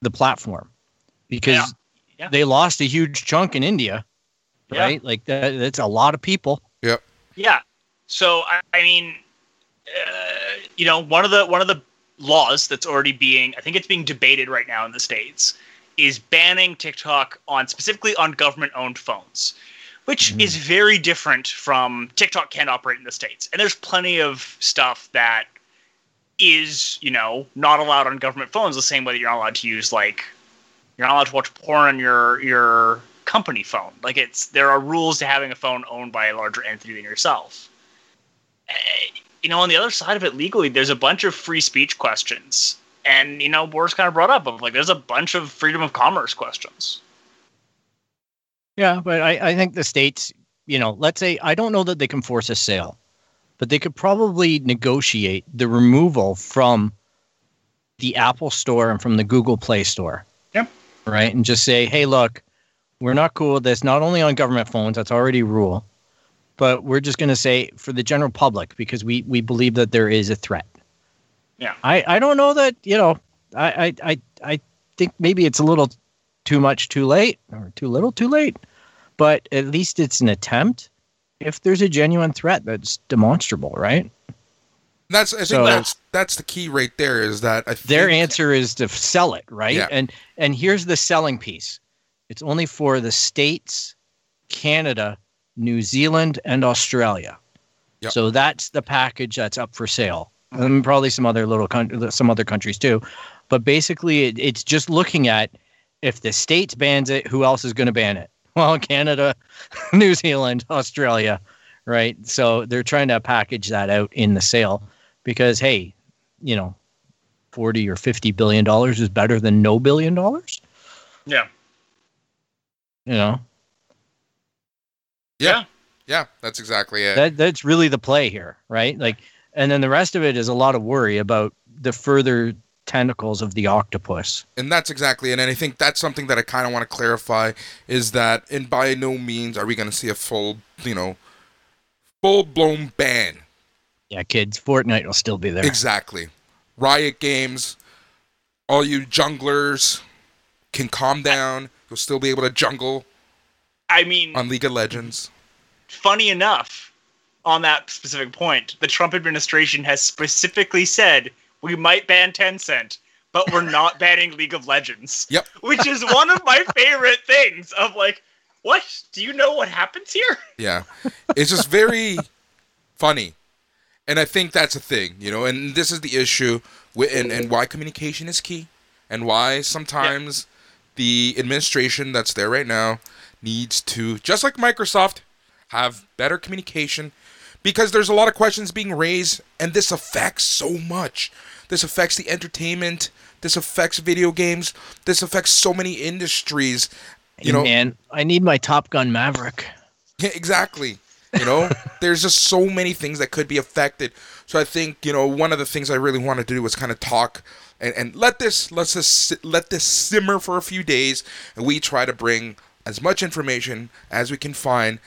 the platform because Yeah. Yeah. they lost a huge chunk in India, Yeah. right? Like that, that's a lot of people. Yep. Yeah. So I, I mean, uh, you know, one of the one of the laws that's already being, I think it's being debated right now in the states, is banning TikTok on specifically on government-owned phones, which Mhm. is very different from TikTok can't operate in the states. And there's plenty of stuff that is, you know, not allowed on government phones. The same way that you're not allowed to use like, you're not allowed to watch porn on your your company phone. Like it's there are rules to having a phone owned by a larger entity than yourself. Eh, You know, on the other side of it, legally, there's a bunch of free speech questions, and you know, Boris kind of brought up of like there's a bunch of freedom of commerce questions. Yeah, but I, I think the states, you know, let's say I don't know that they can force a sale, but they could probably negotiate the removal from the Apple Store and from the Google Play Store. Yep. Right, and just say, hey, look, we're not cool with this. Not only on government phones, that's already a rule, but we're just going to say for the general public because we we believe that there is a threat. Yeah. I I don't know that you know I I I, I think maybe it's a little too much too late or too little too late but at least it's an attempt if there's a genuine threat that's demonstrable right That's I think So- that's that's the key right there is that I think, their answer is to sell it right Yeah. and and here's the selling piece it's only for the states canada new zealand and australia Yep. so that's the package that's up for sale and probably some other little coun- some other countries too. But basically it, it's just looking at if the states bans it who else is going to ban it? [LAUGHS] Well canada [LAUGHS] new zealand australia right? So they're trying to package that out in the sale because hey you know 40 or 50 billion dollars is better than no billion dollars? Yeah. you know? Yeah, yeah, that's exactly it. that that's really the play here right? Like and then the rest of it is a lot of worry about the further tentacles of the octopus and that's exactly it. And I think that's something that I kind of want to clarify is that, and by no means are we going to see a full, you know, full blown ban. yeah kids fortnite will still be there Exactly. Riot Games, all you junglers, can calm down. You'll still be able to jungle I mean, on League of Legends. funny enough, on that specific point, the Trump administration has specifically said we might ban Tencent, but we're not [LAUGHS] banning League of Legends. Yep. Which is one of my favorite things of like, what? Do you know what happens here? Yeah. It's just very funny. And I think that's a thing, you know, and this is the issue with, and, and why communication is key and why sometimes the administration that's there right now needs to, just like Microsoft, have better communication because there's a lot of questions being raised and this affects so much. This affects the entertainment, this affects video games, this affects so many industries. You know, man, I need my Top Gun Maverick. yeah, [LAUGHS] exactly. You know, [LAUGHS] there's just so many things that could be affected. So I think you know one of the things I really wanted to do was kind of talk and, and let this let's just let this simmer for a few days, and we try to bring as much information as we can find.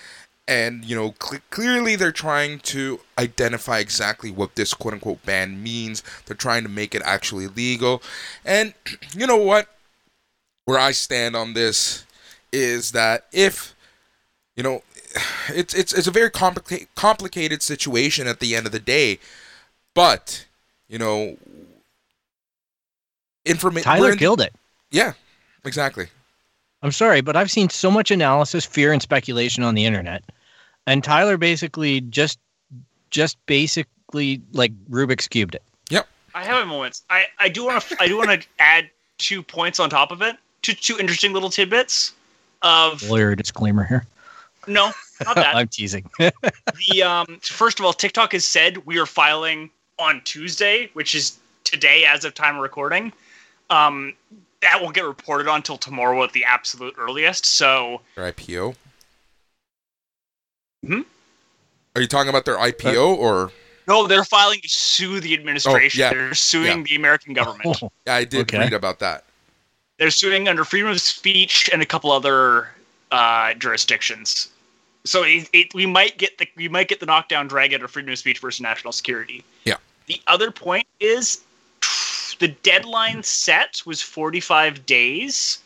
And you know, cl- clearly they're trying to identify exactly what this quote unquote ban means. They're trying to make it actually legal. And [CLEARS THROAT] you know what? Where I stand on this is that if you know [SIGHS] it's it's it's a very complicated complicated situation at the end of the day but you know information Tyler killed it. yeah exactly I'm sorry, but I've seen so much analysis, fear, and speculation on the internet, and Tyler basically just just basically like Rubik's cubed it. Yep. I have a moment. I, I do want to I do want to add two points on top of it. Two two interesting little tidbits of Lawyer disclaimer here. no, not that. [LAUGHS] I'm teasing. [LAUGHS] the um first of all tiktok has said we are filing on tuesday which is today as of time of recording um that won't get reported on until tomorrow at the absolute earliest so their ipo Hmm? are you talking about their ipo or no they're filing to sue the administration Oh, yeah. they're suing Yeah. the american government Oh, yeah i did Okay. read about that they're suing under freedom of speech and a couple other uh jurisdictions so it, it, we might get the we might get the knockdown drag out of freedom of speech versus national security Yeah. the other point is the deadline set was 45 days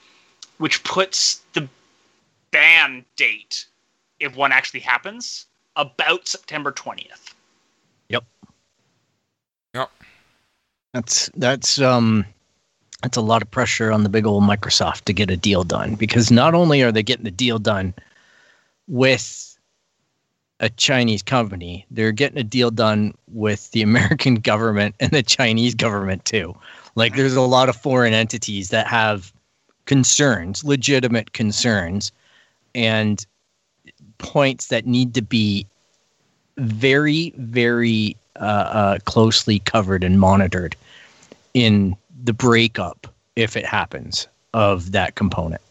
which puts the ban date if one actually happens about september 20th Yep. Yep. That's that's um that's a lot of pressure on the big old Microsoft to get a deal done because not only are they getting the deal done with a Chinese company, they're getting a deal done with the American [LAUGHS] government and the Chinese government too. Like there's a lot of foreign entities that have concerns, legitimate concerns and points that need to be very very uh, uh, closely covered and monitored in the breakup, if it happens, of that component.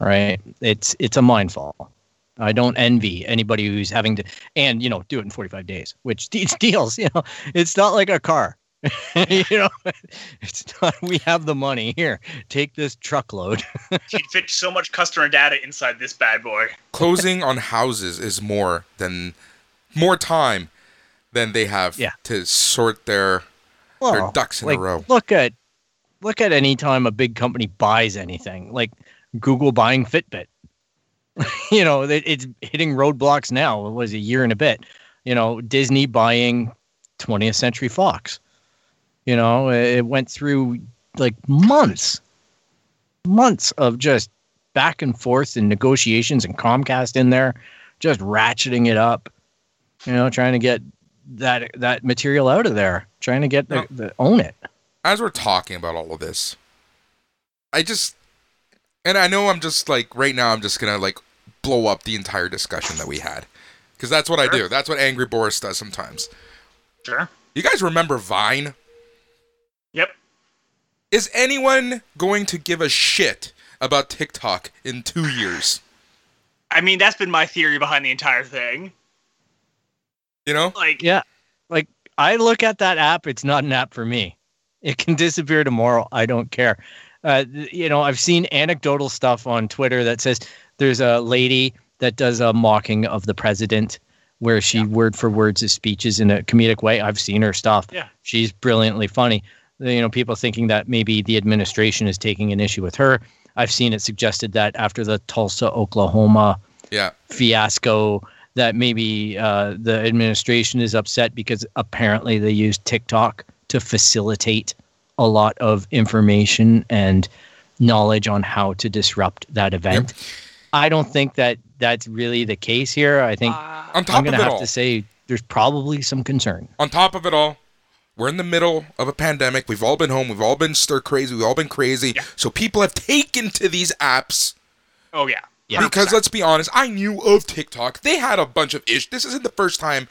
Right? It's it's a mindfall. I don't envy anybody who's having to, and you know, do it in 45 days, which these [LAUGHS] deals, you know, it's not like a car. [LAUGHS] you know, it's not. We have the money here. Take this truckload. [LAUGHS] you'd fit so much customer data inside this bad boy closing on houses is more than more time than they have Yeah. to sort their Well, ducks in a row. Look at look at any time a big company buys anything, like Google buying Fitbit. [LAUGHS] you know, it, it's hitting roadblocks now. It was a year and a bit. You know, Disney buying 20th Century Fox. You know, it it went through like months, months of just back and forth and negotiations and Comcast in there, just ratcheting it up. You know, trying to get that that material out of there, trying to get the, No. the own it. as we're talking about all of this, I just, and I know I'm just like right now, I'm just gonna like blow up the entire discussion that we had, because that's what I do. That's what Angry Boris does sometimes. sure You guys remember Vine? Yep Is anyone going to give a shit about TikTok in two years? i mean that's been my theory behind the entire thing You know? like Yeah. Like I look at that app, it's not an app for me. It can [LAUGHS] disappear tomorrow. I don't care. Uh, you know, I've seen anecdotal stuff on Twitter that says there's a lady that does a mocking of the president where she word for words his speeches in a comedic way. I've seen her stuff. Yeah. She's brilliantly funny. You know, people thinking that maybe the administration is taking an issue with her. I've seen it suggested that after the Tulsa, Oklahoma Yeah. fiasco, that maybe uh, the administration is upset because apparently they used TikTok to facilitate a lot of information and knowledge on how to disrupt that event. I don't think that that's really the case here. I think Uh, I'm going to have all, to say there's probably some concern. on top of it all, we're in the middle of a pandemic. We've all been home. We've all been stir crazy. We've all been crazy. Yeah. So people have taken to these apps oh yeah. Yeah. because let's be honest, I knew of TikTok. They had a bunch of issues. This isn't the first time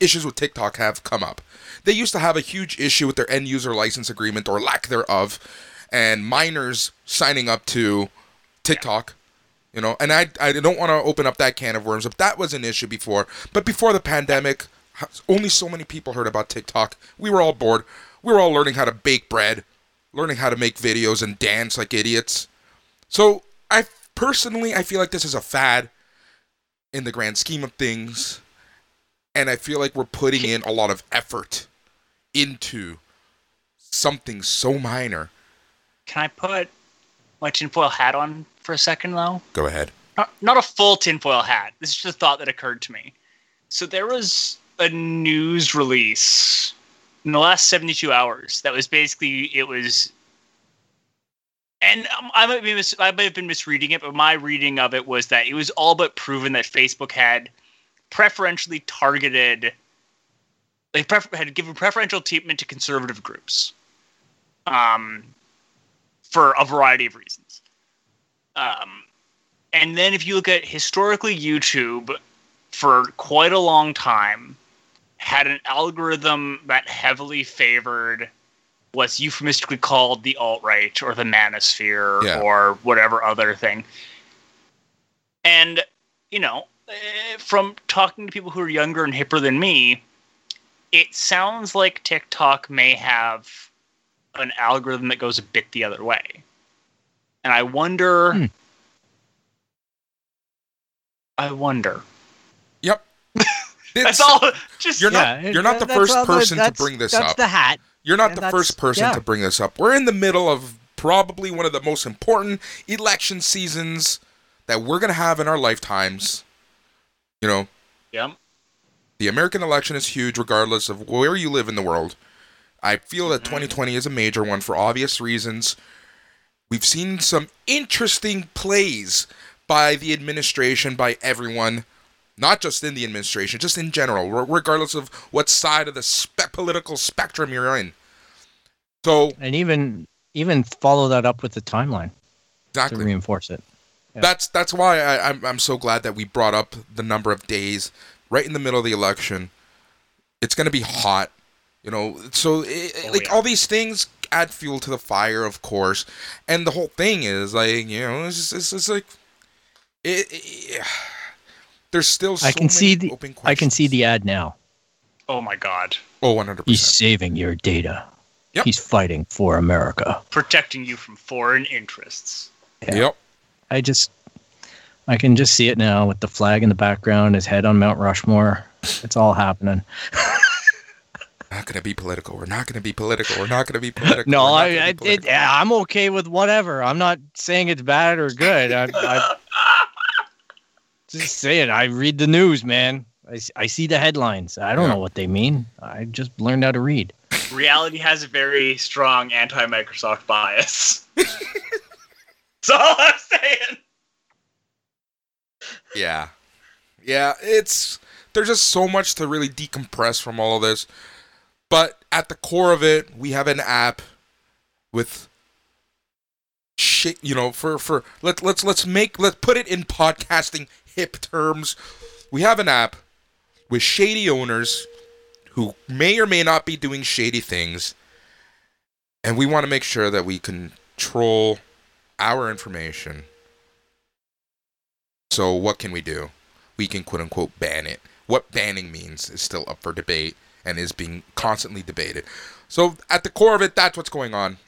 issues with TikTok have come up. They used to have a huge issue with their end user license agreement or lack thereof, and minors signing up to TikTok. You know, and I I don't want to open up that can of worms, but that was an issue before. But before the pandemic, only so many people heard about TikTok. We were all bored. We were all learning how to bake bread, learning how to make videos and dance like idiots. So I personally I feel like this is a fad in the grand scheme of things, and I feel like we're putting in a lot of effort into something so minor. Can I put my tinfoil hat on for a second though? Go ahead. Not, not a full tinfoil hat. This is just a thought that occurred to me. So there was a news release in the last 72 hours that was basically it was and um, I might be mis- I might have been misreading it, but my reading of it was that it was all but proven that Facebook had preferentially targeted, they had given preferential treatment to conservative groups, um, for a variety of reasons. Um, and then if you look at historically YouTube, for quite a long time, had an algorithm that heavily favored what's euphemistically called the alt right or the manosphere Yeah. or whatever other thing. And, you know, eh, from talking to people who are younger and hipper than me, it sounds like TikTok may have an algorithm that goes a bit the other way. And I wonder. Hmm. I wonder. Yep. That's It's- all. [LAUGHS] Just You're not- you're not the first person to bring this that's up. the hat. You're not the first person yeah. to bring this up. We're in the middle of probably one of the most important election seasons that we're going to have in our lifetimes. You know, Yeah. the American election is huge regardless of where you live in the world. I feel that Mm-hmm. 2020 is a major one for obvious reasons. We've seen some interesting plays by the administration, by everyone, not just in the administration, just in general, regardless of what side of the spe- political spectrum you're in. So, And even even follow that up with the timeline exactly to reinforce it. Yeah. That's that's why I, I'm I'm so glad that we brought up the number of days right in the middle of the election. It's gonna be hot, you know. So it, Oh, like yeah. all these things add fuel to the fire, of course. And the whole thing is like you know it's just, it's like it, it- There's still so I can many see the open questions. I can see the ad now. Oh my God. oh 100 He's saving your data. Yep. He's fighting for America. Protecting you from foreign interests. Yeah. Yep. I just I can just see it now with the flag in the background, his head on Mount Rushmore. It's all happening. [LAUGHS] Not gonna be political. We're not gonna be political. We're not gonna be political. [LAUGHS] No, We're I, gonna I be political. it, I'm okay with whatever. I'm not saying it's bad or good. I, I just saying. I read the news, man. I, I see the headlines. I don't Yeah. know what they mean. I just learned how to read. Reality has a very strong anti-Microsoft bias. [LAUGHS] That's all I'm saying. Yeah. Yeah, it's there's just so much to really decompress from all of this. But at the core of it, we have an app with shit, you know, for for let let's let's make let's put it in podcasting hip terms. We have an app with shady owners who may or may not be doing shady things. And we want to make sure that we control our information. So what can we do? We can quote unquote ban it. What banning means is still up for debate and is being constantly debated. So at the core of it, that's what's going on.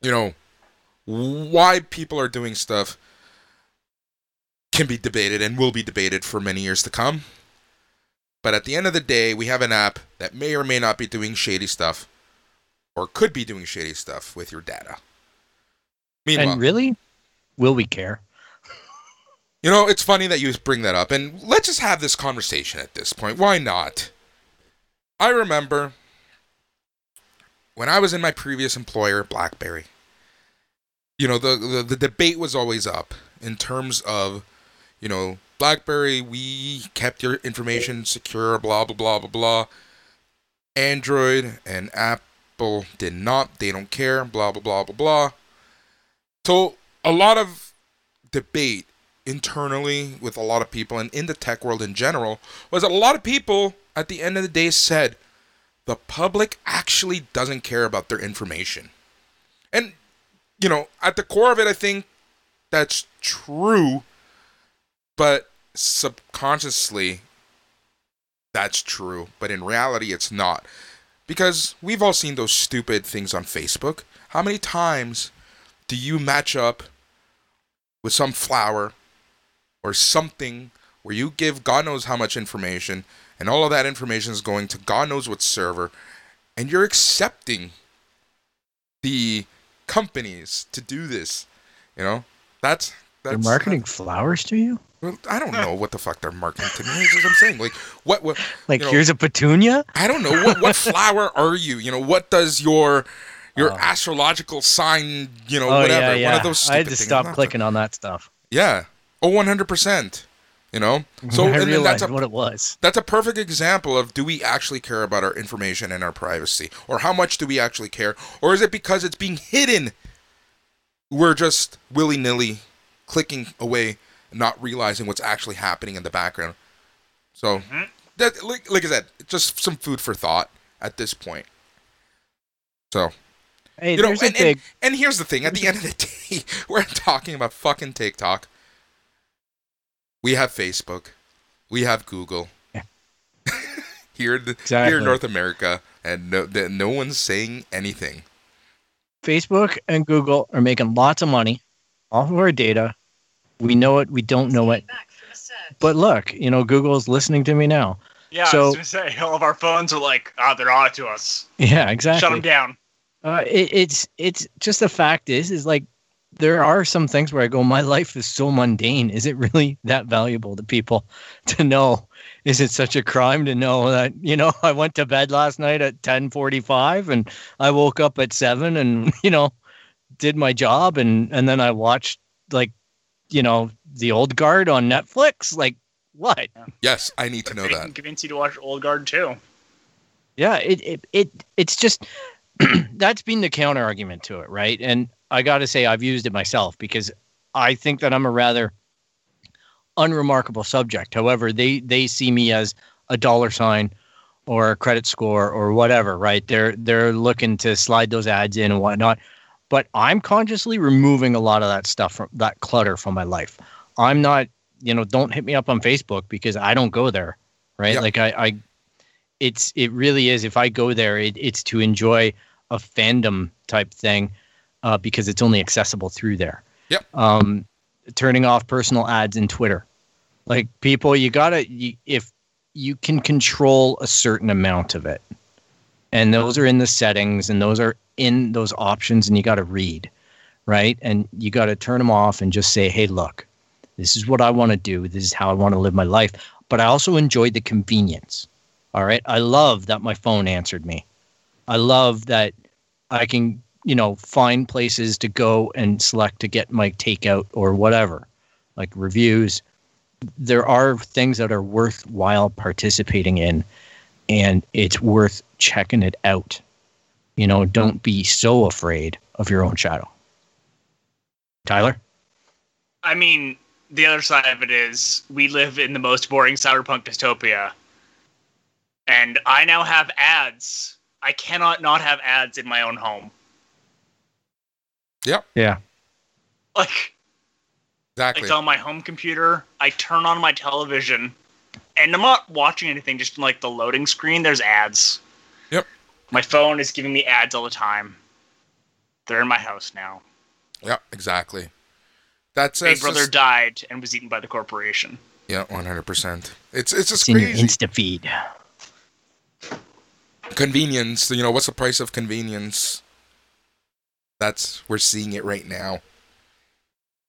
You know, why people are doing stuff can be debated and will be debated for many years to come. But at the end of the day, we have an app that may or may not be doing shady stuff or could be doing shady stuff with your data. Meanwhile, And really, will we care? you know, it's funny that you bring that up, and let's just have this conversation at this point. Why not? I remember when I was in my previous employer, BlackBerry. You know, the, the the debate was always up in terms of, you know, BlackBerry, we kept your information secure, blah blah blah blah blah. Android and Apple did not. They don't care, blah blah blah blah blah. So a lot of debate internally with a lot of people and in the tech world in general was that a lot of people at the end of the day said the public actually doesn't care about their information. And you know, at the core of it I think that's true, but subconsciously that's true, but in reality it's not. Because we've all seen those stupid things on Facebook. How many times do you match up with some flower or something where you give God knows how much information and all of that information is going to God knows what server and you're accepting the companies to do this, you know? That's They're marketing flowers to you? well, I don't know what the fuck they're marketing to me. That's what I'm saying. Like, what? What? Like, you know, here's a petunia? I don't know what what flower are you? You know, what does your your Oh. astrological sign? You know, oh, whatever. yeah, yeah. One of those. I had to things. stop clicking on that stuff. Yeah. Oh, 100 percent. You know. [LAUGHS] So I and realized that's a what it was. that's a perfect example of do we actually care about our information and our privacy, or how much do we actually care, or is it because it's being hidden? We're just willy nilly clicking away, not realizing what's actually happening in the background. So mm-hmm. that, like, like I said, just some food for thought at this point. So Hey, you know, and, a big. and, and here's the thing: at the end of the [LAUGHS] day, [LAUGHS] we're talking about fucking TikTok. We have Facebook, we have Google. Yeah. [LAUGHS] here, in the, here in North America, and no, that no one's saying anything. Facebook and Google are making lots of money off of our data. We know it, we don't know it. But look, you know, Google's listening to me now. Yeah, I So- was gonna say [LAUGHS] all of our phones are like, ah, they're on to us. Yeah, exactly. Shut them down. Uh, it, it's it's just the fact is is like there are some things where I go, my life is so mundane. Is it really that valuable to people [LAUGHS] to know? Is it such a crime to know that you know [LAUGHS] I went to bed last night at ten forty five and I woke up at seven and you know did my job and and then I watched like you know the old guard on Netflix? Like what? Yes, I need to know that. can convince you to watch Old Guard too. Yeah, it it, it it's just [CLEARS THROAT] that's been the counter argument to it, right? And I got to say I've used it myself because I think that I'm a rather unremarkable subject. However, they they see me as a dollar sign or a credit score or whatever, right? They're they're looking to slide those ads in and whatnot. But I'm consciously removing a lot of that stuff from that clutter from my life. I'm not, you know, don't hit me up on Facebook because I don't go there, right? Yep. Like I, I it's it really is. If I go there, it, it's to enjoy a fandom type thing uh, because it's only accessible through there. Yep. Um, turning off personal ads in Twitter, like people, you gotta you, if you can control a certain amount of it, and those are in the settings, and those are in those options, and you got to read, right? And you got to turn them off and just say, hey, look, this is what I want to do. This is how I want to live my life. But I also enjoy the convenience. All right. I love that my phone answered me. I love that I can, you know, find places to go and select to get my takeout or whatever, like reviews. There are things that are worthwhile participating in, and it's worth checking it out. You know, don't be so afraid of your own shadow. Tyler? I mean, the other side of it is we live in the most boring cyberpunk dystopia. And I now have ads. I cannot not have ads in my own home. Yep. Yeah. Like Exactly. it's on my home computer. I turn on my television and I'm not watching anything, just like the loading screen, there's ads. Yep. My phone is giving me ads all the time. They're in my house now. Yeah, exactly. That's Big it's Brother just- died and was eaten by the corporation. yeah, one hundred percent. It's it's just It's in your crazy. Insta feed. convenience. You know, what's the price of convenience? That's we're seeing it right now.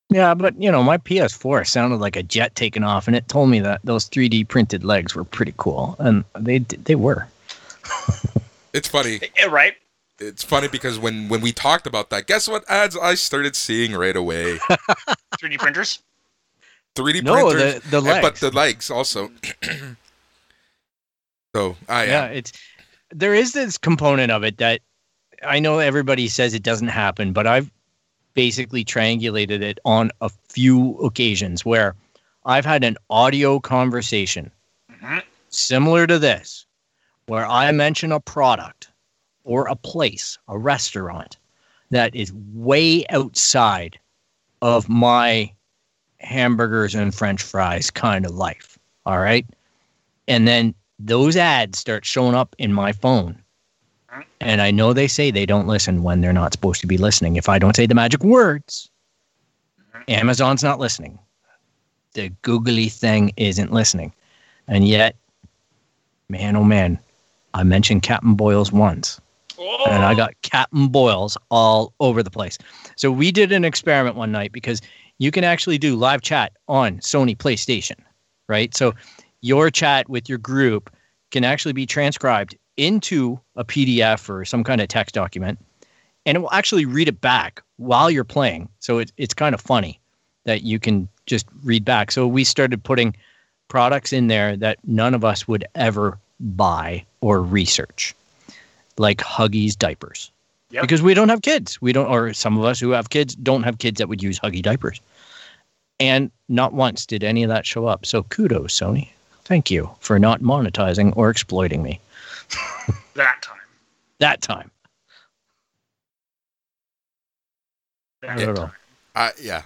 Yeah, but you know, my PS4 sounded like a jet taking off, and it told me that those 3D printed legs were pretty cool, and they they were. [LAUGHS] It's funny. Yeah, right. It's funny because when when we talked about that, guess what ads I started seeing right away? [LAUGHS] 3D printers. 3D No, printers, the the and- legs. but the legs also. [CLEARS THROAT] so I yeah, am. it's there is this component of it that I know everybody says it doesn't happen, but I've basically triangulated it on a few occasions where I've had an audio conversation Mhm. similar to this, where I mention a product or a place, a restaurant that is way outside of my hamburgers and french fries kind of life. All right. And then those ads start showing up in my phone. And I know they say they don't listen when they're not supposed to be listening. If I don't say the magic words, Amazon's not listening. The googly thing isn't listening. And yet, man, oh man, I mentioned Captain Boyle's once Oh, and I got Captain Boils all over the place. So we did an experiment one night because you can actually do live chat on Sony PlayStation, right? So your chat with your group can actually be transcribed into a PDF or some kind of text document, and it will actually read it back while you're playing. So it, it's kind of funny that you can just read back. So we started putting products in there that none of us would ever buy or research like Huggies diapers. Yep. Because we don't have kids. We don't, or some of us who have kids don't have kids that would use Huggy diapers. And not once did any of that show up. So kudos, Sony. Thank you for not monetizing or exploiting me that time. that time. That Not at time. I yeah.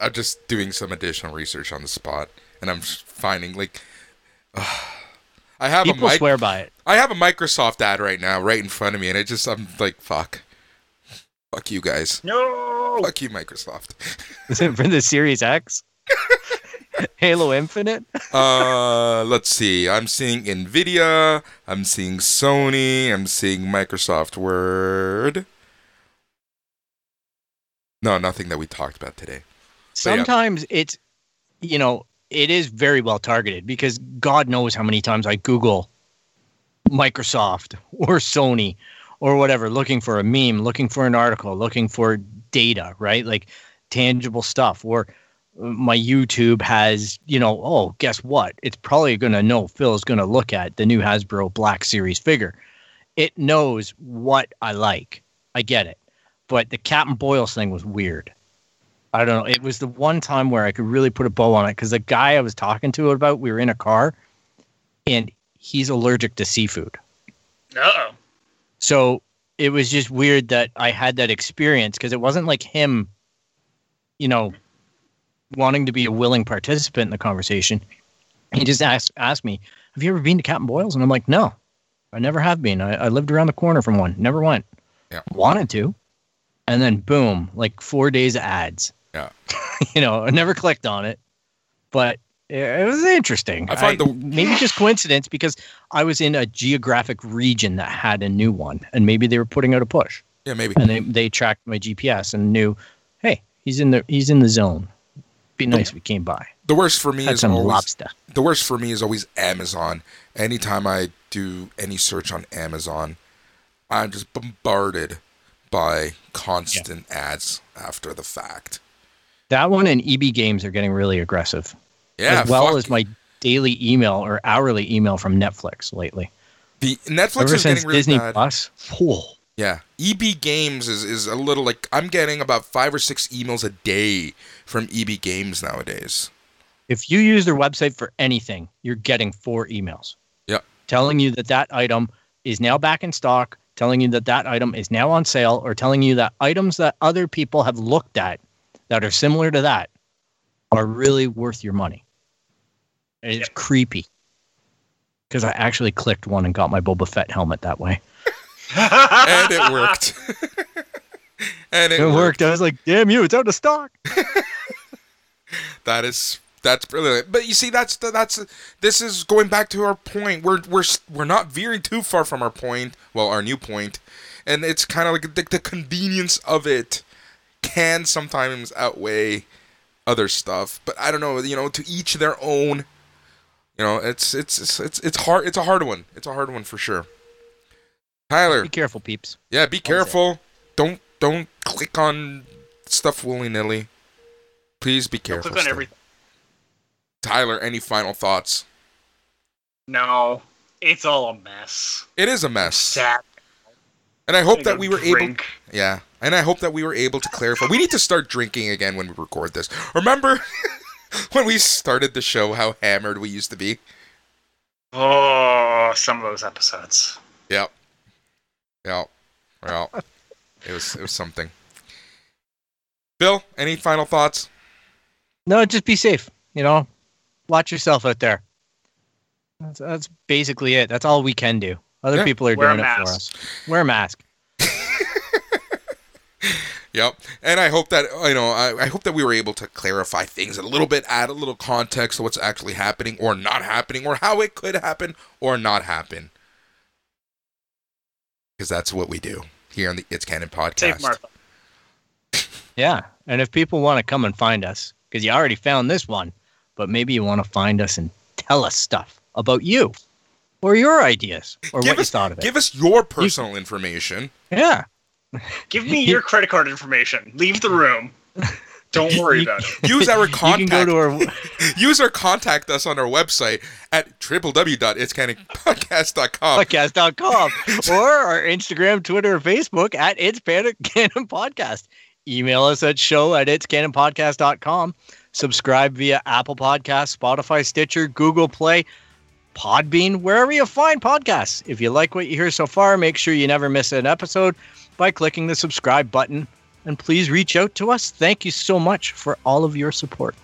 I'm just doing some additional research on the spot, and I'm finding like. [SIGHS] I have People a mic- swear by it. I have a Microsoft ad right now, right in front of me, and it just I'm like, fuck, fuck you guys, No. fuck you, Microsoft. Is [LAUGHS] it [LAUGHS] for the Series X? [LAUGHS] [LAUGHS] Halo Infinite? [LAUGHS] Uh, let's see. I'm seeing Nvidia. I'm seeing Sony. I'm seeing Microsoft Word. No, nothing that we talked about today. But yeah. Sometimes it's, you know, it is very well targeted because God knows how many times I Google Microsoft or Sony or whatever, looking for a meme, looking for an article, looking for data, right? Like tangible stuff. Or my YouTube has, you know, oh, guess what? It's probably going to know Phil's going to look at the new Hasbro Black Series figure. It knows what I like. I get it. But the Captain Boyles thing was weird. I don't know. It was the one time where I could really put a bow on it because the guy I was talking to about, we were in a car, and he's allergic to seafood. Uh oh. So it was just weird that I had that experience because it wasn't like him, you know, wanting to be a willing participant in the conversation. He just asked asked me, "Have you ever been to Captain Boyle's?" And I'm like, "No, I never have been. I, I lived around the corner from one. Never went. Yeah. Wanted to, and then boom, like four days of ads. Yeah. [LAUGHS] you know, I never clicked on it, but it, it was interesting. I find the- maybe just coincidence because I was in a geographic region that had a new one, and maybe they were putting out a push, Yeah, maybe. and they they tracked my GPS and knew, hey, he's in the he's in the zone. Be nice if he came by. The worst for me Had is always lobster. the worst for me is always Amazon. Anytime I do any search on Amazon, I'm just bombarded by constant ads after the fact. That one and EB Games are getting really aggressive, Yeah, as well fuck. as my daily email or hourly email from Netflix lately. the Netflix Ever is since getting really Disney bad. Plus, whew, Yeah, EB Games is, is a little like I'm getting about five or six emails a day from EB Games nowadays. if you use their website for anything, you're getting four emails. Yep. Telling you that that item is now back in stock, telling you that that item is now on sale, or telling you that items that other people have looked at that are similar to that are really worth your money. It's Yep. creepy. Because I actually clicked one and got my Boba Fett helmet that way. And it worked. [LAUGHS] and it, It worked. worked. I was like, damn you, it's out of stock. [LAUGHS] That is That's brilliant. But you see, that's the, that's this is going back to our point. We're we're we're not veering too far from our point. Well, our new point, and it's kind of like the, the convenience of it can sometimes outweigh other stuff. But I don't know. You know, to each their own. You know, it's it's it's it's, it's hard. It's a hard one. It's a hard one for sure. Tyler, Be careful, peeps. yeah, be What was it? careful. Don't don't click on stuff willy nilly. Please be careful. Click on everything. Tyler, any final thoughts? No, it's all a mess. It is a mess, Sad. and I hope that we were able. Yeah, and I hope that we were able to clarify. We need to start drinking again when we record this. Remember [LAUGHS] when we started the show? How hammered we used to be. Oh, some of those episodes. Yep. Yep. Well, it was it was something. Phil, any final thoughts? No, just be safe. You know, watch yourself out there. That's, that's basically it. That's all we can do. Other Yeah. people are Wear doing it for us. Wear a mask. [LAUGHS] Yep. And I hope that you know, I, I hope that we were able to clarify things a little bit, add a little context to what's actually happening or not happening, or how it could happen or not happen. Because that's what we do here on the It's Canon podcast. Save [LAUGHS] Yeah. And if people want to come and find us, because you already found this one, but maybe you want to find us and tell us stuff about you or your ideas or Give what us- you thought of it. Give us your personal information. yeah. Give me your credit card information. Leave the room. [LAUGHS] Don't worry You- about it. [LAUGHS] Use our You can contact. go to our [LAUGHS] use or contact us on our website at www.itscanonpodcast.com. podcast.com [LAUGHS] or our Instagram, Twitter, or Facebook at It's Panic Canon Podcast. Email us at show at itscanonpodcast.com. Subscribe via Apple Podcasts, Spotify, Stitcher, Google Play, Podbean, wherever you find podcasts. If you like what you hear so far, make sure you never miss an episode by clicking the subscribe button. And please reach out to us. Thank you so much for all of your support.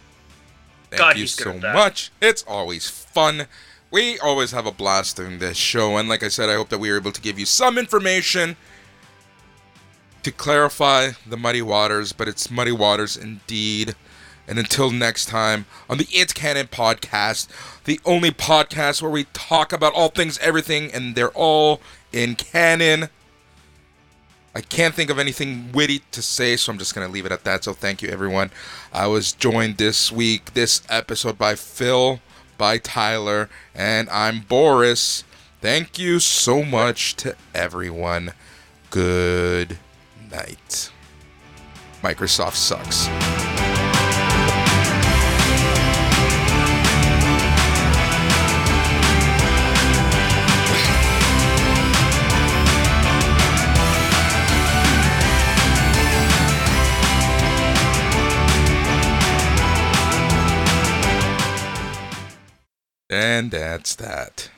Thank God, you so much. It's always fun. We always have a blast doing this show, and like I said, I hope that we were able to give you some information to clarify the muddy waters, but it's muddy waters indeed. And until next time on the It's Canon podcast, the only podcast where we talk about all things everything and they're all in canon. I can't think of anything witty to say, so I'm just going to leave it at that. So thank you, everyone. I was joined this week, this episode, by Phil, by Tyler, and I'm Boris. Thank you so much to everyone. Good night. Microsoft sucks. And that's that.